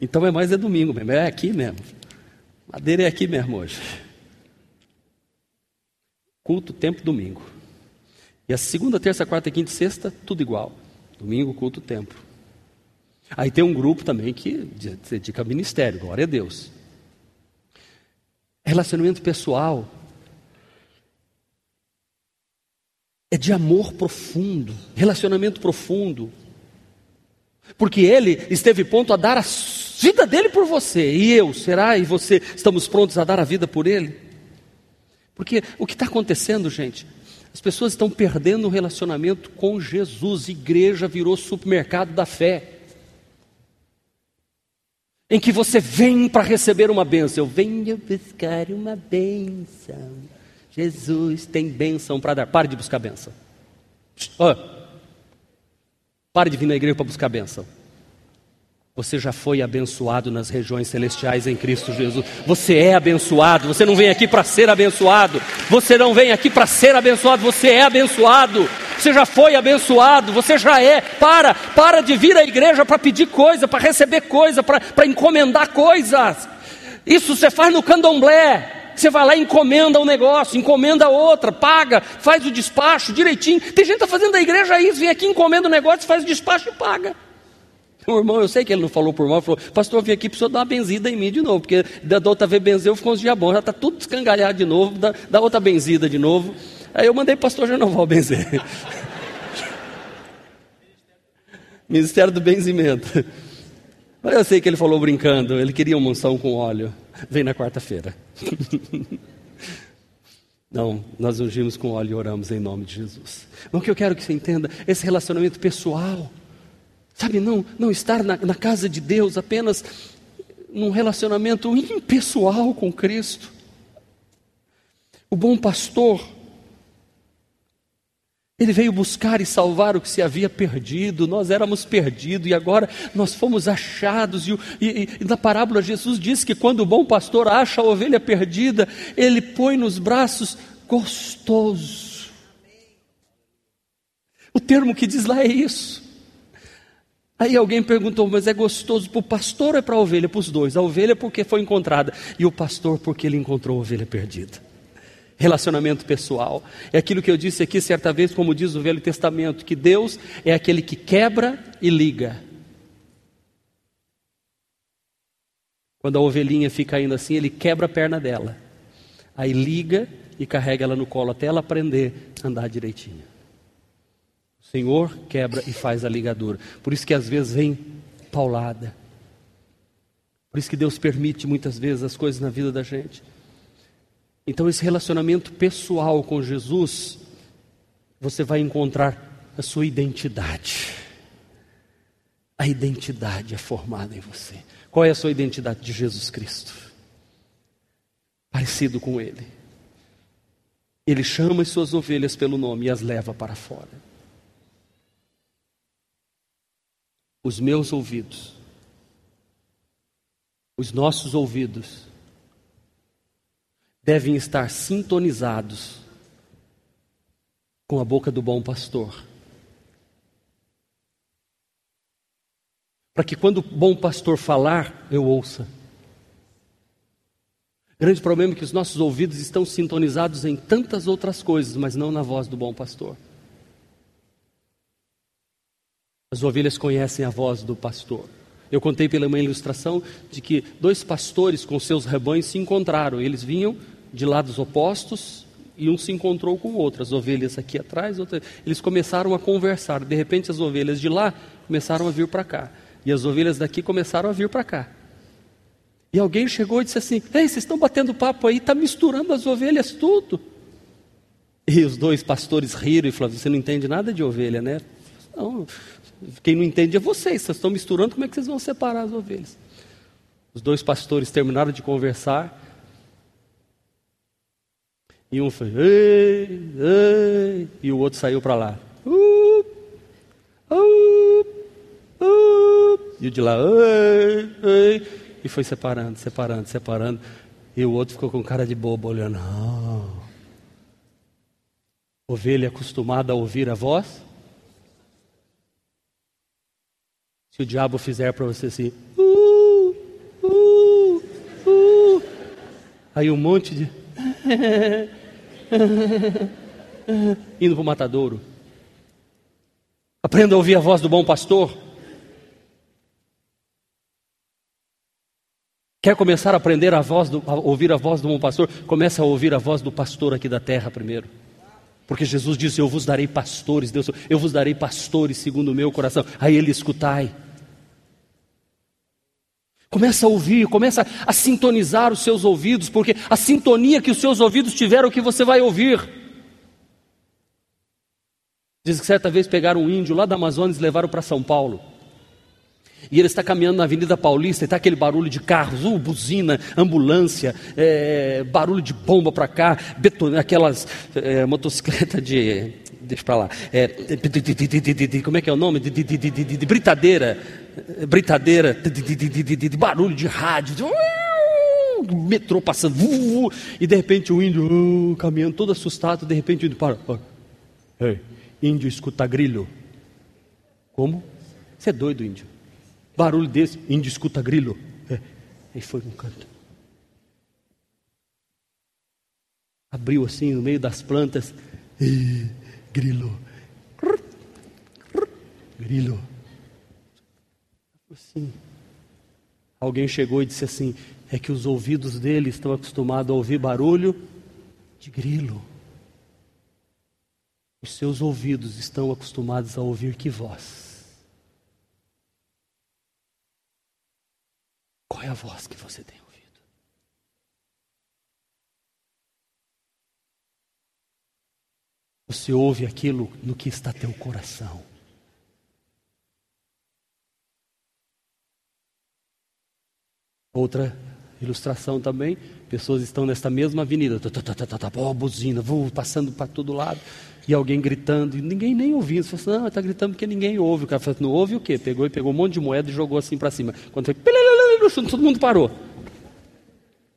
Então é mais é domingo mesmo, é aqui mesmo. Madeira é aqui mesmo hoje. Culto, tempo, domingo. E a segunda, terça, quarta, quinta e sexta, tudo igual. Domingo, culto, tempo. Aí tem um grupo também que dedica ministério, glória a Deus. Relacionamento pessoal é de amor profundo, relacionamento profundo. Porque ele esteve pronto a dar a vida dele por você, e eu, será? E você, estamos prontos a dar a vida por ele? Porque o que está acontecendo, gente, as pessoas estão perdendo o relacionamento com Jesus. Igreja virou supermercado da fé. em que você vem para receber uma bênção. Eu venho buscar uma bênção. Jesus tem bênção para dar. Pare de buscar bênção. Oh, pare de vir na igreja para buscar bênção. Você já foi abençoado nas regiões celestiais em Cristo Jesus. Você é abençoado. Você não vem aqui para ser abençoado. Você não vem aqui para ser abençoado. Você é abençoado. Você já foi abençoado. Você já é. Para, para de vir à igreja para pedir coisa, para receber coisa, para encomendar coisas. Isso você faz no candomblé. Você vai lá e encomenda um negócio, encomenda outra, paga, faz o despacho direitinho. Tem gente que está fazendo da igreja isso, vem aqui, encomenda o um negócio, faz o despacho e paga. O irmão, eu sei que ele não falou por mal, falou, pastor, eu vim aqui, precisou dar uma benzida em mim de novo, porque da outra vez benzeu, ficou uns dias bons, já está tudo escangalhado de novo, dá, dá outra benzida de novo. Aí eu mandei o pastor Genoval benzer. <laughs> Ministério do Benzimento. Mas eu sei que ele falou brincando, ele queria uma unção com óleo. Vem na quarta-feira. <laughs> Não, nós ungimos com óleo e oramos em nome de Jesus. Mas o que eu quero que você entenda, esse relacionamento pessoal Sabe, não, não estar na, na casa de Deus apenas num relacionamento impessoal com Cristo. O bom pastor, ele veio buscar e salvar o que se havia perdido, nós éramos perdidos e agora nós fomos achados. E, e, e, na parábola, Jesus diz que quando o bom pastor acha a ovelha perdida, ele põe nos braços gostoso. O termo que diz lá é isso. Aí alguém perguntou, mas é gostoso para o pastor ou é para a ovelha? Para os dois. A ovelha porque foi encontrada e o pastor porque ele encontrou a ovelha perdida. Relacionamento pessoal. É aquilo que eu disse aqui certa vez, como diz o Velho Testamento, que Deus é aquele que quebra e liga. Quando a ovelhinha fica indo assim, ele quebra a perna dela. Aí liga e carrega ela no colo até ela aprender a andar direitinho. Senhor quebra e faz a ligadura. Por isso que às vezes vem paulada. Por isso que Deus permite muitas vezes as coisas na vida da gente. Então, esse relacionamento pessoal com Jesus, você vai encontrar a sua identidade. A identidade é formada em você. Qual é a sua identidade? De Jesus Cristo. Parecido com Ele. Ele chama as suas ovelhas pelo nome e as leva para fora. Os meus ouvidos, os nossos ouvidos, devem estar sintonizados com a boca do bom pastor. Para que quando o bom pastor falar, eu ouça. Grande problema é que os nossos ouvidos estão sintonizados em tantas outras coisas, mas não na voz do bom pastor. As ovelhas conhecem a voz do pastor. Eu contei pela minha ilustração de que dois pastores com seus rebanhos se encontraram. Eles vinham de lados opostos e um se encontrou com o outro. As ovelhas aqui atrás, eles começaram a conversar. De repente, as ovelhas de lá começaram a vir para cá. E as ovelhas daqui começaram a vir para cá. E alguém chegou e disse assim: Ei, vocês estão batendo papo aí, está misturando as ovelhas tudo. E os dois pastores riram e falaram: Você não entende nada de ovelha, né? Não, quem não entende é vocês, vocês estão misturando, como é que vocês vão separar as ovelhas? Os dois pastores terminaram de conversar. E um foi, ei, ei, e o outro saiu para lá. Uh, uh, uh, e o de lá, ei, ei, e foi separando, separando, separando. E o outro ficou com cara de bobo, olhando. Ah. Ovelha acostumada a ouvir a voz Se o diabo fizer para você assim, uh, uh, uh, aí um monte de. <laughs> indo para o matadouro. Aprenda a ouvir a voz do bom pastor. Quer começar a aprender a voz do, a ouvir a voz do bom pastor? Começa a ouvir a voz do pastor aqui da terra primeiro. Porque Jesus disse: Eu vos darei pastores, Deus, eu vos darei pastores segundo o meu coração. Aí ele escutai. Começa a ouvir, começa a sintonizar os seus ouvidos, porque a sintonia que os seus ouvidos tiveram é o que você vai ouvir. Diz que certa vez pegaram um índio lá da Amazônia e levaram para São Paulo. E ele está caminhando na Avenida Paulista e está aquele barulho de carros, uh, buzina, ambulância, é, barulho de bomba para cá, beton, aquelas é, motocicletas de. Deixa para lá. É, como é que é o nome? De, de, de, de, de britadeira. Britadeira, de, barulho de rádio. Uh, metrô passando, uh, e de repente o índio uh, caminhando todo assustado, de repente o índio para. Ei, índio escuta grilo. Como? Você é doido, índio. Barulho desse, índio escuta grilo. É. E foi num canto. Abriu assim no meio das plantas. E, grilo. Grilo. Assim. Alguém chegou e disse assim: é que os ouvidos dele estão acostumados a ouvir barulho de grilo. Os seus ouvidos estão acostumados a ouvir que voz? Qual é a voz que você tem ouvido? Você ouve aquilo no que está teu coração. Outra ilustração também, pessoas estão nesta mesma avenida, tá, tá, tá, tá, oh, buzina, vou passando para todo lado, e alguém gritando, e ninguém nem ouvindo. Você fala assim, não, está gritando porque ninguém ouve. O cara fala, não ouve o quê? Pegou e pegou um monte de moeda e jogou assim para cima. Quando foi, todo mundo parou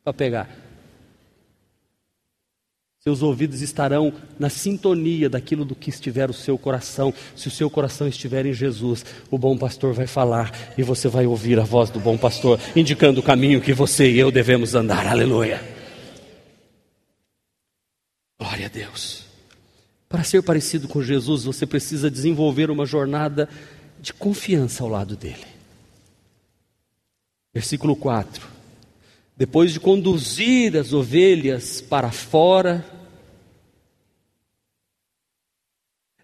para pegar. Seus ouvidos estarão na sintonia daquilo do que estiver o seu coração. Se o seu coração estiver em Jesus, o bom pastor vai falar e você vai ouvir a voz do bom pastor, indicando o caminho que você e eu devemos andar. Aleluia. Glória a Deus. Para ser parecido com Jesus, você precisa desenvolver uma jornada de confiança ao lado dele. Versículo 4. Depois de conduzir as ovelhas para fora,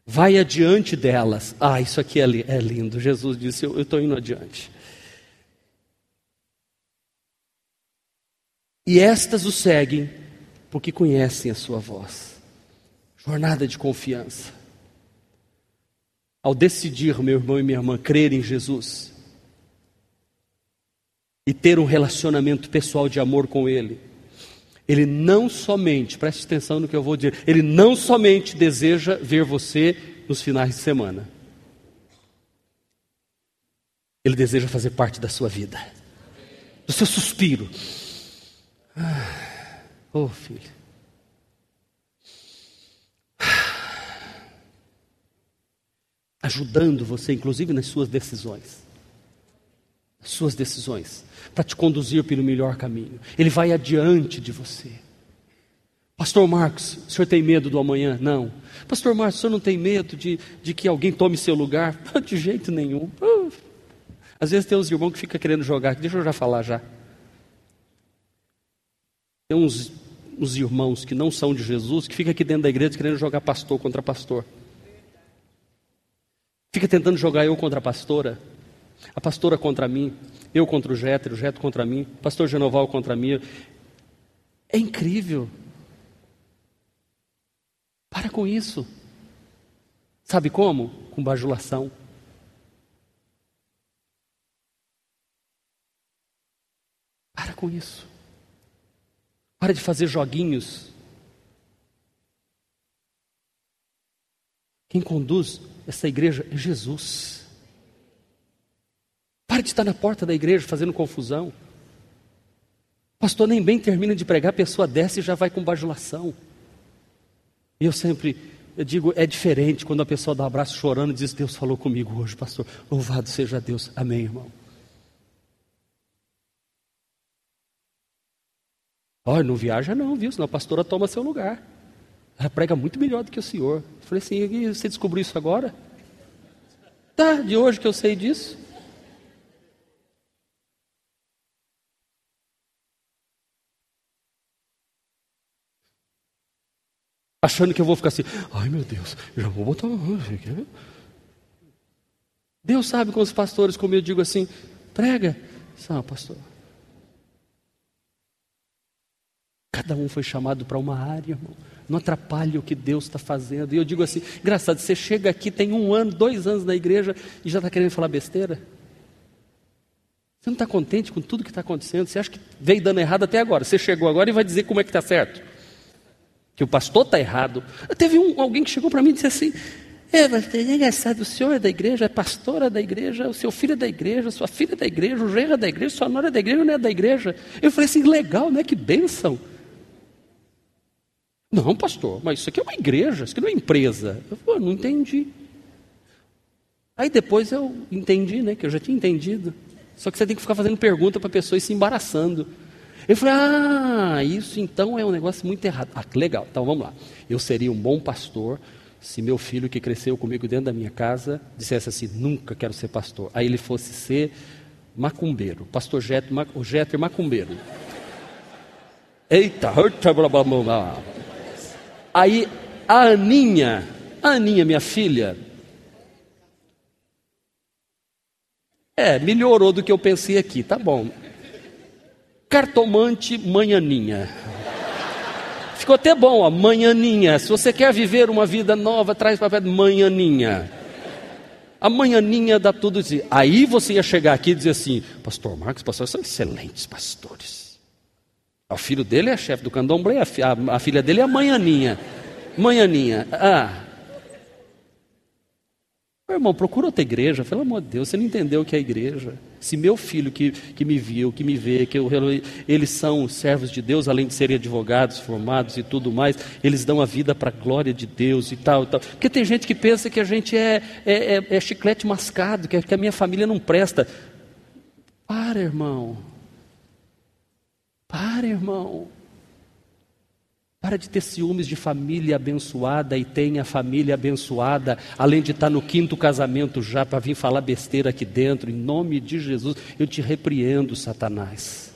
vai adiante delas. Ah, isso aqui é, é lindo. Jesus disse: Eu estou indo adiante. E estas o seguem, porque conhecem a sua voz. Jornada de confiança. Ao decidir, meu irmão e minha irmã, crer em Jesus, e ter um relacionamento pessoal de amor com Ele. Ele não somente, preste atenção no que eu vou dizer, ele não somente deseja ver você nos finais de semana. Ele deseja fazer parte da sua vida, do seu suspiro. Ah, oh, filho. Ajudando você, inclusive nas suas decisões suas decisões, para te conduzir pelo melhor caminho. Ele vai adiante de você. Pastor Marcos, o senhor tem medo do amanhã? Não. Pastor Marcos, o senhor não tem medo de, de que alguém tome seu lugar? <laughs> De jeito nenhum. Às vezes tem uns irmãos que ficam querendo jogar, deixa eu já falar já. Tem uns, uns irmãos que não são de Jesus, que ficam aqui dentro da igreja querendo jogar pastor contra pastor. Fica tentando jogar eu contra a pastora. A pastora contra mim, eu contra o Jéter, o Jéter contra mim, o pastor Genoval contra mim. É incrível. Para com isso. Sabe como? Com bajulação. Para com isso. Para de fazer joguinhos. Quem conduz essa igreja é Jesus. Para de estar na porta da igreja fazendo confusão. Pastor nem bem termina de pregar, a pessoa desce e já vai com bajulação. E eu sempre eu digo, é diferente quando a pessoa dá um abraço chorando e diz: Deus falou comigo hoje, pastor. Louvado seja Deus. Amém, irmão. Olha, não viaja não, viu? Senão a pastora toma seu lugar. Ela prega muito melhor do que o senhor. Eu falei assim, você descobriu isso agora? Tá, de hoje que eu sei disso. Achando que eu vou ficar assim, ai meu Deus, já vou botar. Deus sabe com os pastores, como eu digo assim, prega. Não, pastor. Cada um foi chamado para uma área, irmão. Não atrapalhe o que Deus está fazendo. E eu digo assim, engraçado, você chega aqui, tem um ano, dois anos na igreja e já está querendo falar besteira? Você não está contente com tudo que está acontecendo? Você acha que veio dando errado até agora? Você chegou agora e vai dizer como é que está certo? Que o pastor está errado. Teve um, alguém que chegou para mim e disse assim: É, mas é engraçado, o senhor é da igreja, é pastora da igreja, o seu filho é da igreja, sua filha é da igreja, o genro é da igreja, sua nora é da igreja, não é da igreja. Eu falei assim: legal, né? Que bênção. Não, pastor, mas isso aqui é uma igreja, isso aqui não é empresa. Eu falei, não entendi. Aí depois eu entendi, né? Que eu já tinha entendido. Só que você tem que ficar fazendo pergunta para a pessoa e se embaraçando. Eu falei, ah, isso então é um negócio muito errado. Ah, legal, então vamos lá. Eu seria um bom pastor se meu filho que cresceu comigo dentro da minha casa dissesse assim, nunca quero ser pastor. Aí ele fosse ser macumbeiro, pastor Jeter, o Jeter macumbeiro. Eita, blá, blá, blá. Aí a Aninha, a Aninha, minha filha, É, melhorou do que eu pensei aqui, tá bom. Cartomante manhaninha. Ficou até bom, ó, manhaninha. Se você quer viver uma vida nova, traz para perto manhaninha. A manhaninha dá tudo isso. Aí você ia chegar aqui e dizer assim: Pastor Marcos, pastor, são excelentes pastores. O filho dele é chefe do candomblé, a filha dele é a manhaninha. Manhaninha. Ah, meu irmão, procura outra igreja, pelo amor de Deus, você não entendeu o que é igreja. Se meu filho que, que me viu, que me vê, que eu, eles são servos de Deus, além de serem advogados formados e tudo mais, eles dão a vida para a glória de Deus e tal, e tal. Porque tem gente que pensa que a gente é, é, é, é chiclete mascado, que, que a minha família não presta. Para, irmão. Para, irmão. Para de ter ciúmes de família abençoada e tenha família abençoada, além de estar no quinto casamento já para vir falar besteira aqui dentro, em nome de Jesus, eu te repreendo, Satanás.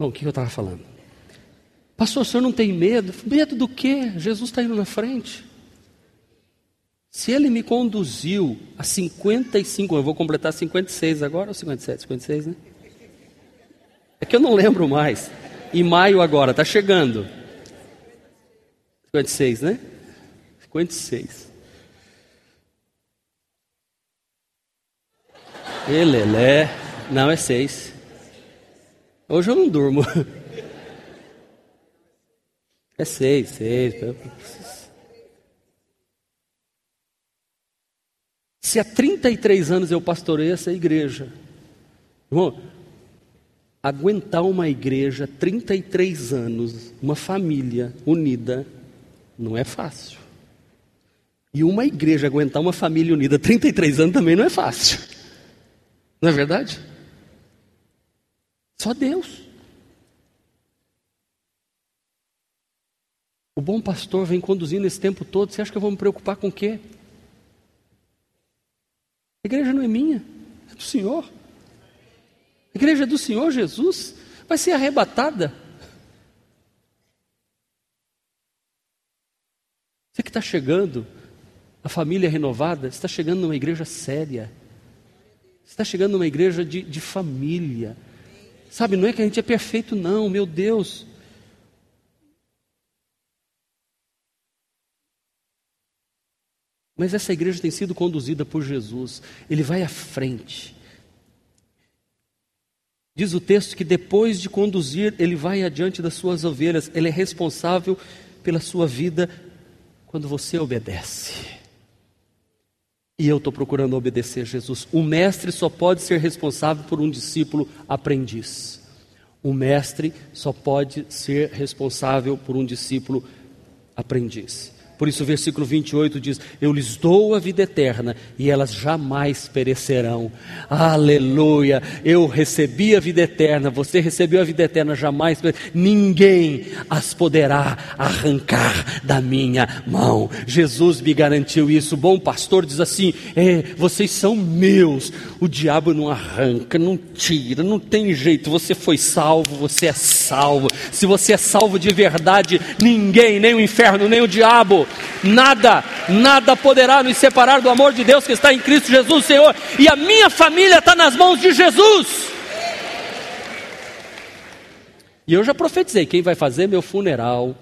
Bom, o que eu estava falando? Pastor, o senhor não tem medo? Medo do quê? Jesus está indo na frente. Se ele me conduziu a 55, eu vou completar 56 agora ou 57? 56, né? É que eu não lembro mais. Em maio agora, está chegando. 56, né? 56. Elelé. Não, é 6. Hoje eu não durmo. <laughs> É seis, seis. Se há 33 anos eu pastorei essa igreja, irmão, aguentar uma igreja 33 anos, uma família unida, não é fácil. E uma igreja aguentar uma família unida 33 anos também não é fácil. Não é verdade? Só Deus. O bom pastor vem conduzindo esse tempo todo. Você acha que eu vou me preocupar com o quê? A igreja não é minha, é do Senhor. A igreja é do Senhor Jesus. Vai ser arrebatada. Você que está chegando, a família renovada, está chegando numa igreja séria. Está chegando numa igreja de, de família. Sabe, não é que a gente é perfeito, não, meu Deus. Mas essa igreja tem sido conduzida por Jesus, ele vai à frente. Diz o texto que depois de conduzir, ele vai adiante das suas ovelhas, ele é responsável pela sua vida quando você obedece. E eu estou procurando obedecer Jesus. O mestre só pode ser responsável por um discípulo aprendiz. O mestre só pode ser responsável por um discípulo aprendiz. Por isso o versículo 28 diz: Eu lhes dou a vida eterna e elas jamais perecerão. Aleluia! Eu recebi a vida eterna, você recebeu a vida eterna, jamais ninguém as poderá arrancar da minha mão. Jesus me garantiu isso. O bom pastor diz assim: é, vocês são meus. O diabo não arranca, não tira, não tem jeito. Você foi salvo, você é salvo. Se você é salvo de verdade, ninguém, nem o inferno, nem o diabo Nada, nada poderá nos separar do amor de Deus que está em Cristo Jesus, Senhor. E a minha família está nas mãos de Jesus. E eu já profetizei: quem vai fazer meu funeral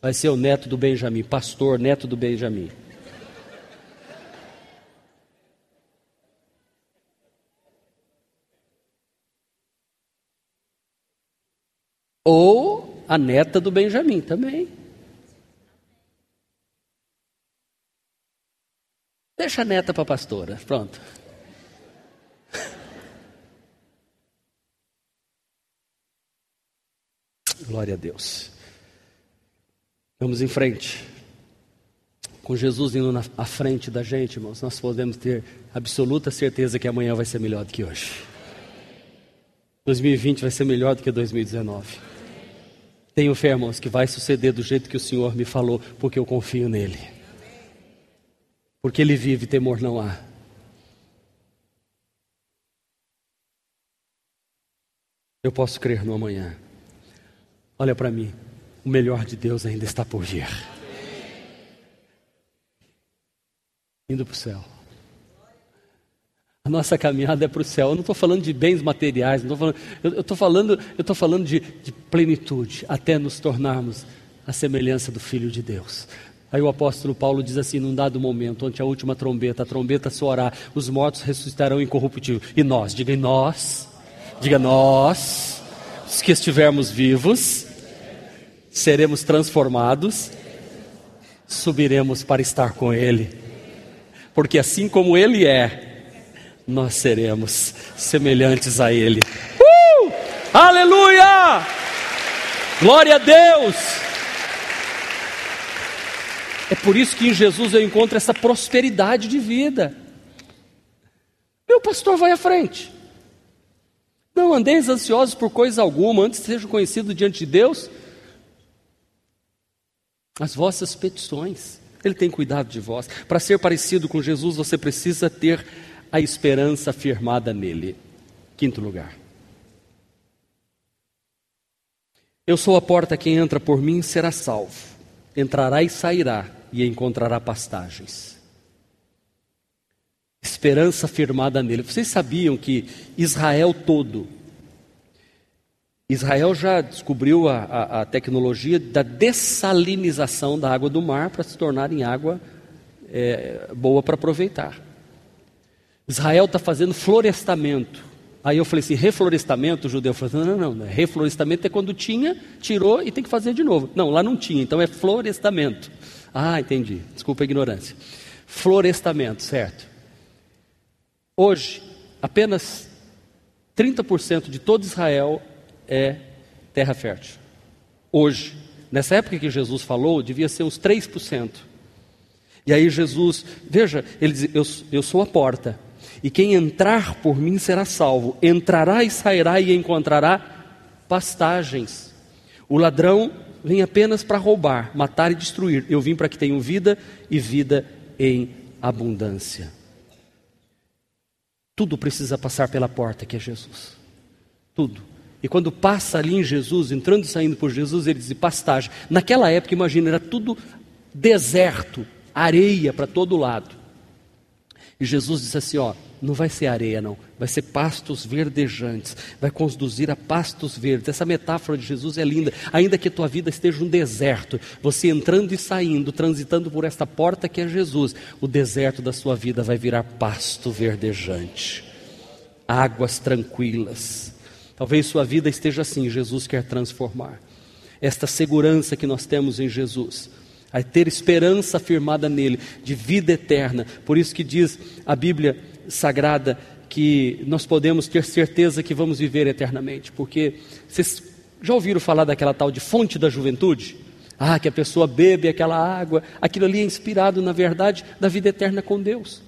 vai ser o neto do Benjamim, pastor, neto do Benjamim. Ou a neta do Benjamim também. Deixa a neta para a pastora, pronto. Glória a Deus. Vamos em frente. Com Jesus indo na, à frente da gente, irmãos, nós podemos ter absoluta certeza que amanhã vai ser melhor do que hoje. 2020 vai ser melhor do que 2019. Tenho fé, irmãos, que vai suceder do jeito que o Senhor me falou, porque eu confio nele. Porque ele vive, temor não há. Eu posso crer no amanhã. Olha para mim, o melhor de Deus ainda está por vir. Indo para o céu. A nossa caminhada é para o céu. Eu não estou falando de bens materiais, não falando, eu estou falando, eu estou falando de, de plenitude, até nos tornarmos a semelhança do Filho de Deus. Aí o apóstolo Paulo diz assim, num dado momento, onde a última trombeta, a trombeta soará, os mortos ressuscitarão incorruptível. E nós, diga nós, diga nós, os que estivermos vivos, seremos transformados, subiremos para estar com Ele, porque assim como Ele é, nós seremos semelhantes a Ele. Uh! Aleluia! Glória a Deus! É por isso que em Jesus eu encontro essa prosperidade de vida. Meu pastor vai à frente. Não andeis ansiosos por coisa alguma, antes sejam conhecidos diante de Deus as vossas petições. Ele tem cuidado de vós. Para ser parecido com Jesus, você precisa ter a esperança firmada nele. Quinto lugar. Eu sou a porta, quem entra por mim será salvo. Entrará e sairá e encontrará pastagens. Esperança firmada nele. Vocês sabiam que Israel todo Israel já descobriu a, a, a tecnologia da dessalinização da água do mar para se tornar em água é, boa para aproveitar. Israel está fazendo florestamento. Aí eu falei assim: reflorestamento, o judeu falou assim, não, não, não, reflorestamento é quando tinha, tirou e tem que fazer de novo. Não, lá não tinha, então é florestamento. Ah, entendi, desculpa a ignorância. Florestamento, certo. Hoje, apenas 30% de todo Israel é terra fértil. Hoje, nessa época que Jesus falou, devia ser uns 3%. E aí Jesus, veja, ele diz: eu, eu sou a porta, e quem entrar por mim será salvo, entrará e sairá e encontrará pastagens. O ladrão vem apenas para roubar, matar e destruir. Eu vim para que tenham vida e vida em abundância. Tudo precisa passar pela porta que é Jesus. Tudo. E quando passa ali em Jesus, entrando e saindo por Jesus, ele diz pastagem. Naquela época, imagina, era tudo deserto, areia para todo lado. E Jesus disse assim: ó, não vai ser areia, não, vai ser pastos verdejantes, vai conduzir a pastos verdes. Essa metáfora de Jesus é linda. Ainda que a tua vida esteja um deserto, você entrando e saindo, transitando por esta porta que é Jesus, o deserto da sua vida vai virar pasto verdejante, águas tranquilas Talvez sua vida esteja assim, Jesus quer transformar. Esta segurança que nós temos em Jesus, a ter esperança firmada nele, de vida eterna. Por isso que diz a Bíblia Sagrada que nós podemos ter certeza que vamos viver eternamente, porque vocês já ouviram falar daquela tal de fonte da juventude? Ah, que a pessoa bebe aquela água, aquilo ali é inspirado, na verdade, da vida eterna com Deus.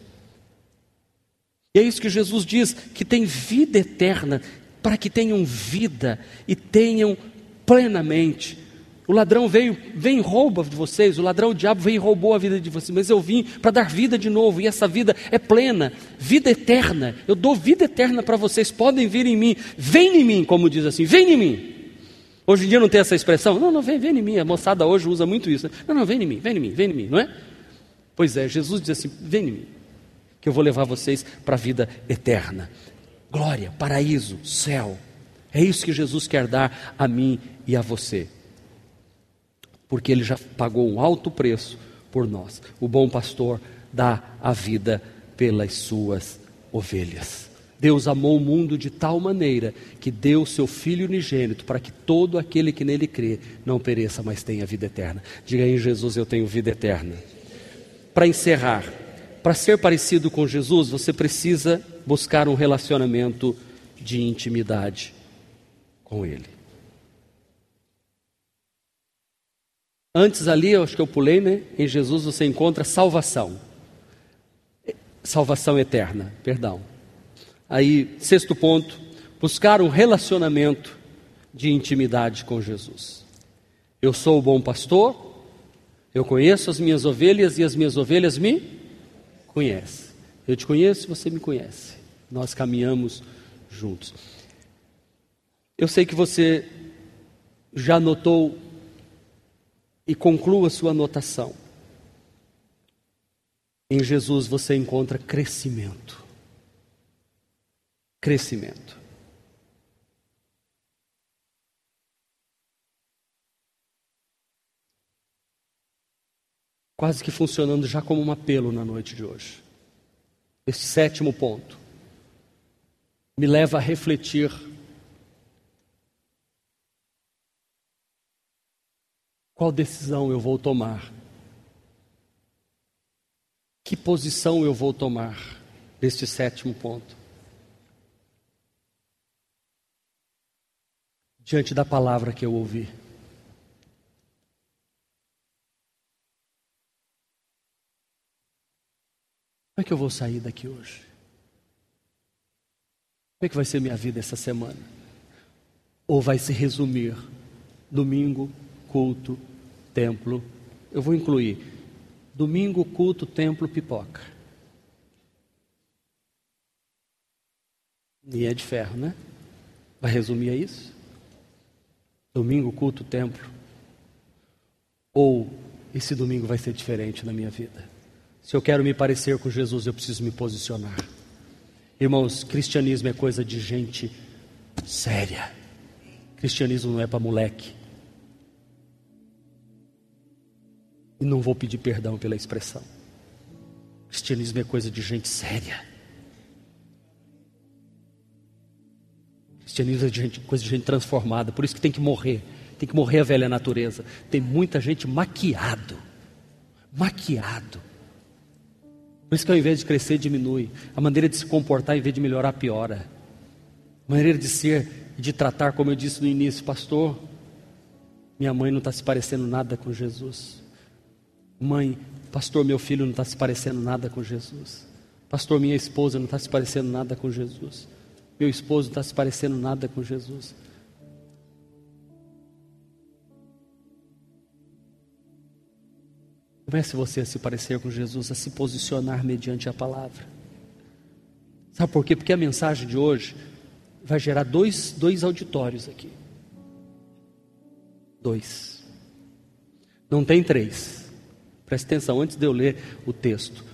E é isso que Jesus diz, que tem vida eterna para que tenham vida e tenham plenamente. O ladrão veio, vem e rouba de vocês, o ladrão, o diabo veio e roubou a vida de vocês, mas eu vim para dar vida de novo, e essa vida é plena, vida eterna. Eu dou vida eterna para vocês, podem vir em mim, vem em mim, como diz assim, vem em mim. Hoje em dia não tem essa expressão, não, não, vem, vem em mim. A moçada hoje usa muito isso. Né? Não, não, vem em mim, vem em mim, vem em mim, não é? Pois é, Jesus diz assim: vem em mim, que eu vou levar vocês para a vida eterna. Glória, paraíso, céu. É isso que Jesus quer dar a mim e a você. Porque ele já pagou um alto preço por nós. O bom pastor dá a vida pelas suas ovelhas. Deus amou o mundo de tal maneira que deu seu Filho unigênito para que todo aquele que nele crê não pereça, mas tenha vida eterna. Diga aí, Jesus, eu tenho vida eterna. Para encerrar, para ser parecido com Jesus, você precisa buscar um relacionamento de intimidade com Ele. Antes ali, acho que eu pulei, né? Em Jesus você encontra salvação. Salvação eterna, perdão. Aí, sexto ponto, buscar um relacionamento de intimidade com Jesus. Eu sou o bom pastor, eu conheço as minhas ovelhas e as minhas ovelhas me conhecem. Eu te conheço, você me conhece. Nós caminhamos juntos. Eu sei que você já notou e conclua sua anotação. Em Jesus você encontra crescimento crescimento. Quase que funcionando já como um apelo na noite de hoje. Esse sétimo ponto me leva a refletir qual decisão eu vou tomar, que posição eu vou tomar neste sétimo ponto. diante da palavra que eu ouvi. Como é que eu vou sair daqui hoje? Como é que vai ser minha vida essa semana? Ou vai se resumir domingo, culto, templo? Eu vou incluir domingo, culto, templo, pipoca. E é de ferro, né? Vai resumir a isso? Domingo, culto, templo. Ou esse domingo vai ser diferente na minha vida. Se eu quero me parecer com Jesus, eu preciso me posicionar. Irmãos, cristianismo é coisa de gente séria. Cristianismo não é para moleque. E não vou pedir perdão pela expressão. Cristianismo é coisa de gente séria. Cristianismo é de gente, coisa de gente transformada, por isso que tem que morrer. Tem que morrer a velha natureza. Tem muita gente maquiado. Maquiado. Por isso que ao invés de crescer, diminui. A maneira de se comportar, em vez de melhorar, piora. A maneira de ser e de tratar, como eu disse no início, pastor, minha mãe não está se parecendo nada com Jesus. Mãe, pastor, meu filho não está se parecendo nada com Jesus. Pastor, minha esposa não está se parecendo nada com Jesus. Meu esposo está se parecendo nada com Jesus. Comece você a se parecer com Jesus, a se posicionar mediante a palavra. Sabe por quê? Porque a mensagem de hoje vai gerar dois, dois auditórios aqui. Dois. Não tem três. Preste atenção antes de eu ler o texto.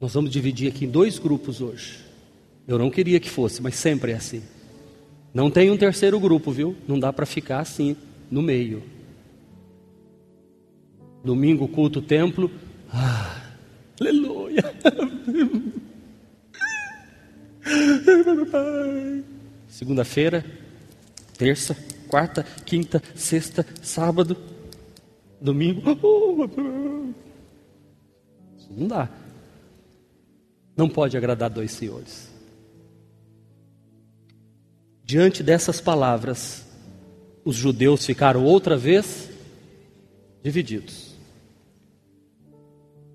Nós vamos dividir aqui em dois grupos hoje. Eu não queria que fosse, mas sempre é assim. Não tem um terceiro grupo, viu? Não dá para ficar assim, no meio. Domingo, culto, templo. Ah, aleluia. Segunda-feira, terça, quarta, quinta, sexta, sábado, domingo. Não dá. Não pode agradar dois senhores. Diante dessas palavras, os judeus ficaram outra vez divididos.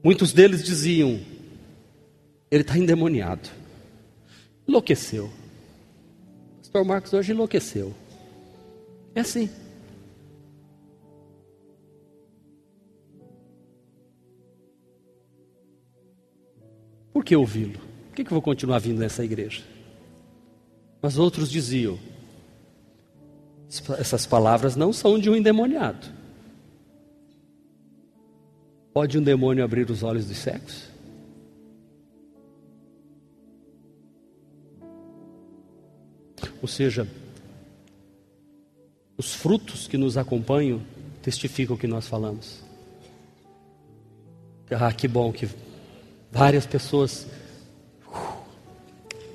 Muitos deles diziam: ele está endemoniado, enlouqueceu. Pastor Marcos hoje enlouqueceu. É assim. Por que ouvi-lo? Por que, eu vou continuar vindo nessa igreja? Mas outros diziam: Essas palavras não são de um endemoniado. Pode um demônio abrir os olhos dos cegos? Ou seja, os frutos que nos acompanham testificam o que nós falamos. Ah, que bom que várias pessoas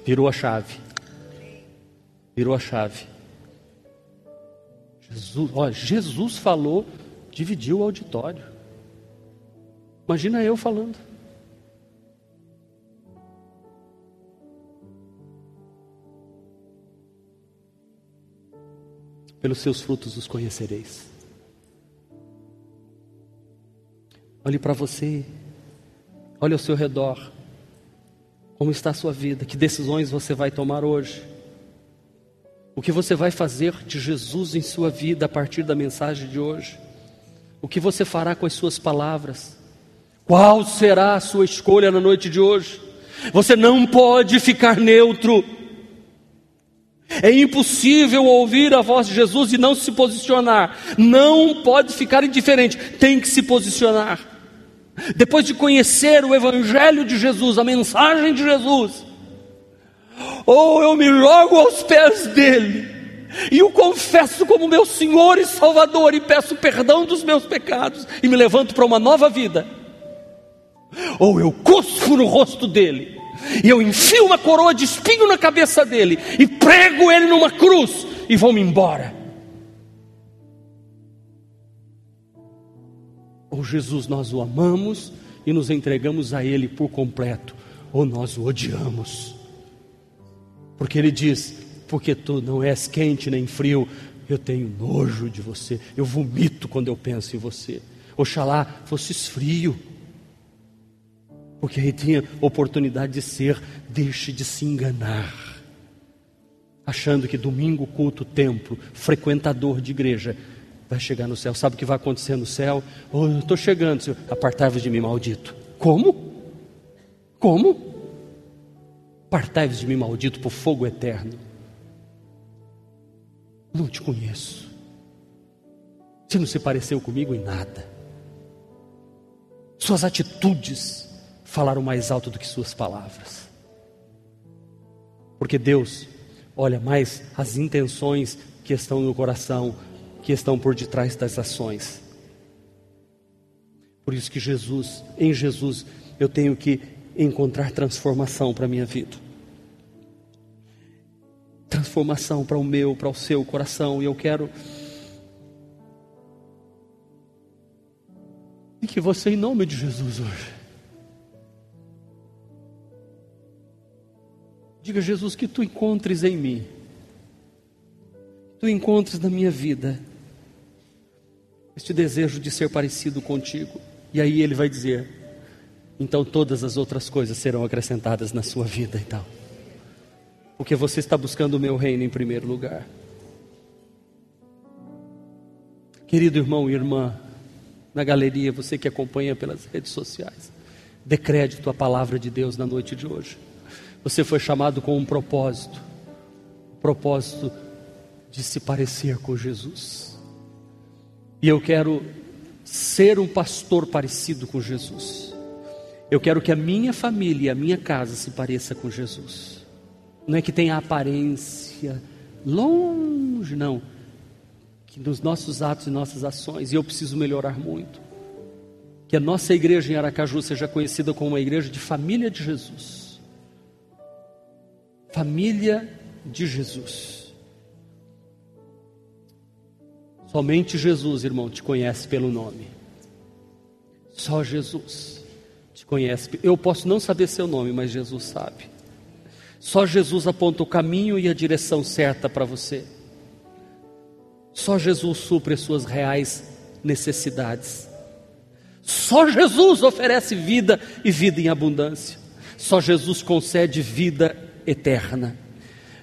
virou a chave. Virou a chave. Jesus, ó, Jesus falou, dividiu o auditório. Imagina eu falando. Pelos seus frutos os conhecereis. Olhe para você, olhe ao seu redor. Como está a sua vida? Que decisões você vai tomar hoje? O que você vai fazer de Jesus em sua vida a partir da mensagem de hoje? O que você fará com as suas palavras? Qual será a sua escolha na noite de hoje? Você não pode ficar neutro. É impossível ouvir a voz de Jesus e não se posicionar. Não pode ficar indiferente, tem que se posicionar depois de conhecer o Evangelho de Jesus, a mensagem de Jesus, ou eu me jogo aos pés dele e o confesso como meu Senhor e Salvador e peço perdão dos meus pecados e me levanto para uma nova vida, ou eu cuspo no rosto dele e eu enfio uma coroa de espinho na cabeça dele e prego ele numa cruz e vou-me embora. Ou Jesus, nós o amamos e nos entregamos a Ele por completo, ou nós o odiamos. Porque Ele diz: Porque tu não és quente nem frio, eu tenho nojo de você, eu vomito quando eu penso em você. Oxalá fosses frio, porque aí tinha oportunidade de ser, deixe de se enganar, achando que domingo, culto, templo, frequentador de igreja, vai chegar no céu. Sabe o que vai acontecer no céu? Oh, eu estou chegando, Senhor. Apartai-vos de mim, maldito. Como? Como? Apartai-vos de mim, maldito, por fogo eterno. Não te conheço. Você não se pareceu comigo em nada. Suas atitudes falaram mais alto do que suas palavras. Porque Deus olha mais as intenções que estão no coração que estão por detrás das ações. Por isso que Jesus, em Jesus, eu tenho que encontrar transformação para a minha vida. Transformação para o meu, para o seu coração. E eu quero e que você, em nome de Jesus, hoje, diga, Jesus, que tu encontres em mim, tu encontres na minha vida este desejo de ser parecido contigo. E aí ele vai dizer: então todas as outras coisas serão acrescentadas na sua vida, então. Porque você está buscando o meu reino em primeiro lugar. Querido irmão e irmã, na galeria, você que acompanha pelas redes sociais, dê crédito à palavra de Deus na noite de hoje. Você foi chamado com um propósito, propósito de se parecer com Jesus. E eu quero ser um pastor parecido com Jesus. Eu quero que a minha família, a minha casa se pareça com Jesus. Não é que tenha aparência longe, não. Que nos nossos atos e nossas ações, e eu preciso melhorar muito. Que a nossa igreja em Aracaju seja conhecida como uma igreja de família de Jesus. Família de Jesus. Somente Jesus, irmão, te conhece pelo nome. Só Jesus te conhece. Eu posso não saber seu nome, mas Jesus sabe. Só Jesus aponta o caminho e a direção certa para você. Só Jesus supre as suas reais necessidades. Só Jesus oferece vida e vida em abundância. Só Jesus concede vida eterna.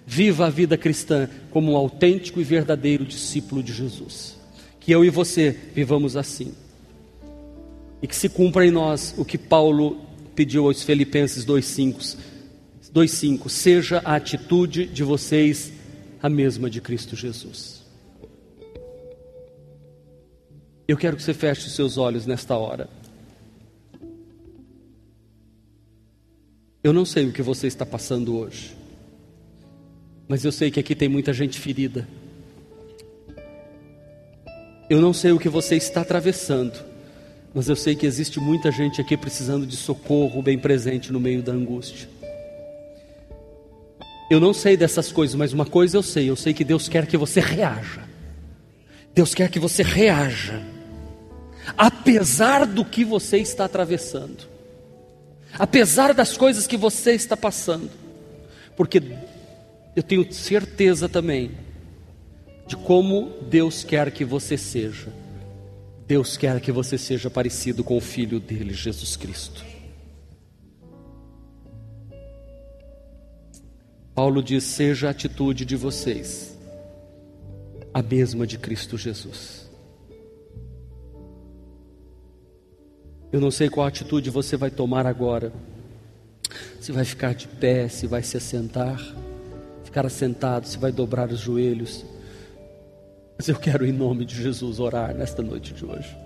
Viva a vida cristã como um autêntico e verdadeiro discípulo de Jesus. Que eu e você vivamos assim. E que se cumpra em nós o que Paulo pediu aos Filipenses 2:5. 2:5 Seja a atitude de vocês a mesma de Cristo Jesus. Eu quero que você feche os seus olhos nesta hora. Eu não sei o que você está passando hoje, mas eu sei que aqui tem muita gente ferida. Eu não sei o que você está atravessando, mas eu sei que existe muita gente aqui precisando de socorro bem presente no meio da angústia. Eu não sei dessas coisas, mas uma coisa eu sei: eu sei que Deus quer que você reaja. Deus quer que você reaja, apesar do que você está atravessando apesar das coisas que você está passando, porque eu tenho certeza também de como Deus quer que você seja. Deus quer que você seja parecido com o Filho dele, Jesus Cristo. Paulo diz: seja a atitude de vocês a mesma de Cristo Jesus. Eu não sei qual atitude você vai tomar agora. Se vai ficar de pé, se vai se assentar, ficar assentado, se vai dobrar os joelhos. Mas eu quero, em nome de Jesus, orar nesta noite de hoje.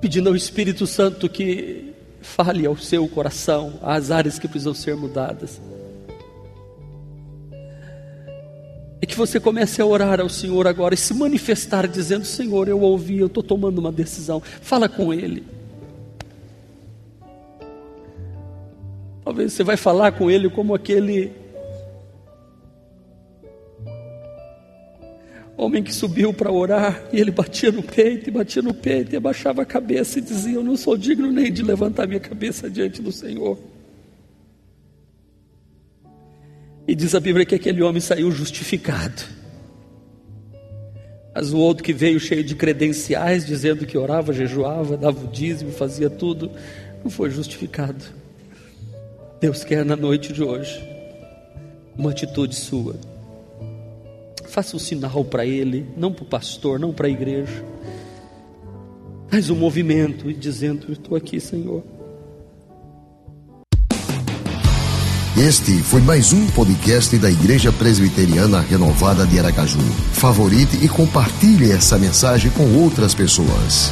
Pedindo ao Espírito Santo que fale ao seu coração as áreas que precisam ser mudadas. é que você comece a orar ao Senhor agora e se manifestar dizendo: Senhor, eu ouvi, eu estou tomando uma decisão. Fala com Ele. Talvez você vai falar com Ele como aquele homem que subiu para orar e ele batia no peito e batia no peito e abaixava a cabeça e dizia: Eu não sou digno nem de levantar minha cabeça diante do Senhor. E diz a Bíblia que aquele homem saiu justificado. Mas o outro que veio cheio de credenciais, dizendo que orava, jejuava, dava o dízimo, fazia tudo, não foi justificado. Deus quer na noite de hoje uma atitude sua. Faça um sinal para ele, não para o pastor, não para a igreja. Faz um movimento e dizendo: Estou aqui, Senhor. Este foi mais um podcast da Igreja Presbiteriana Renovada de Aracaju. Favorite e compartilhe essa mensagem com outras pessoas.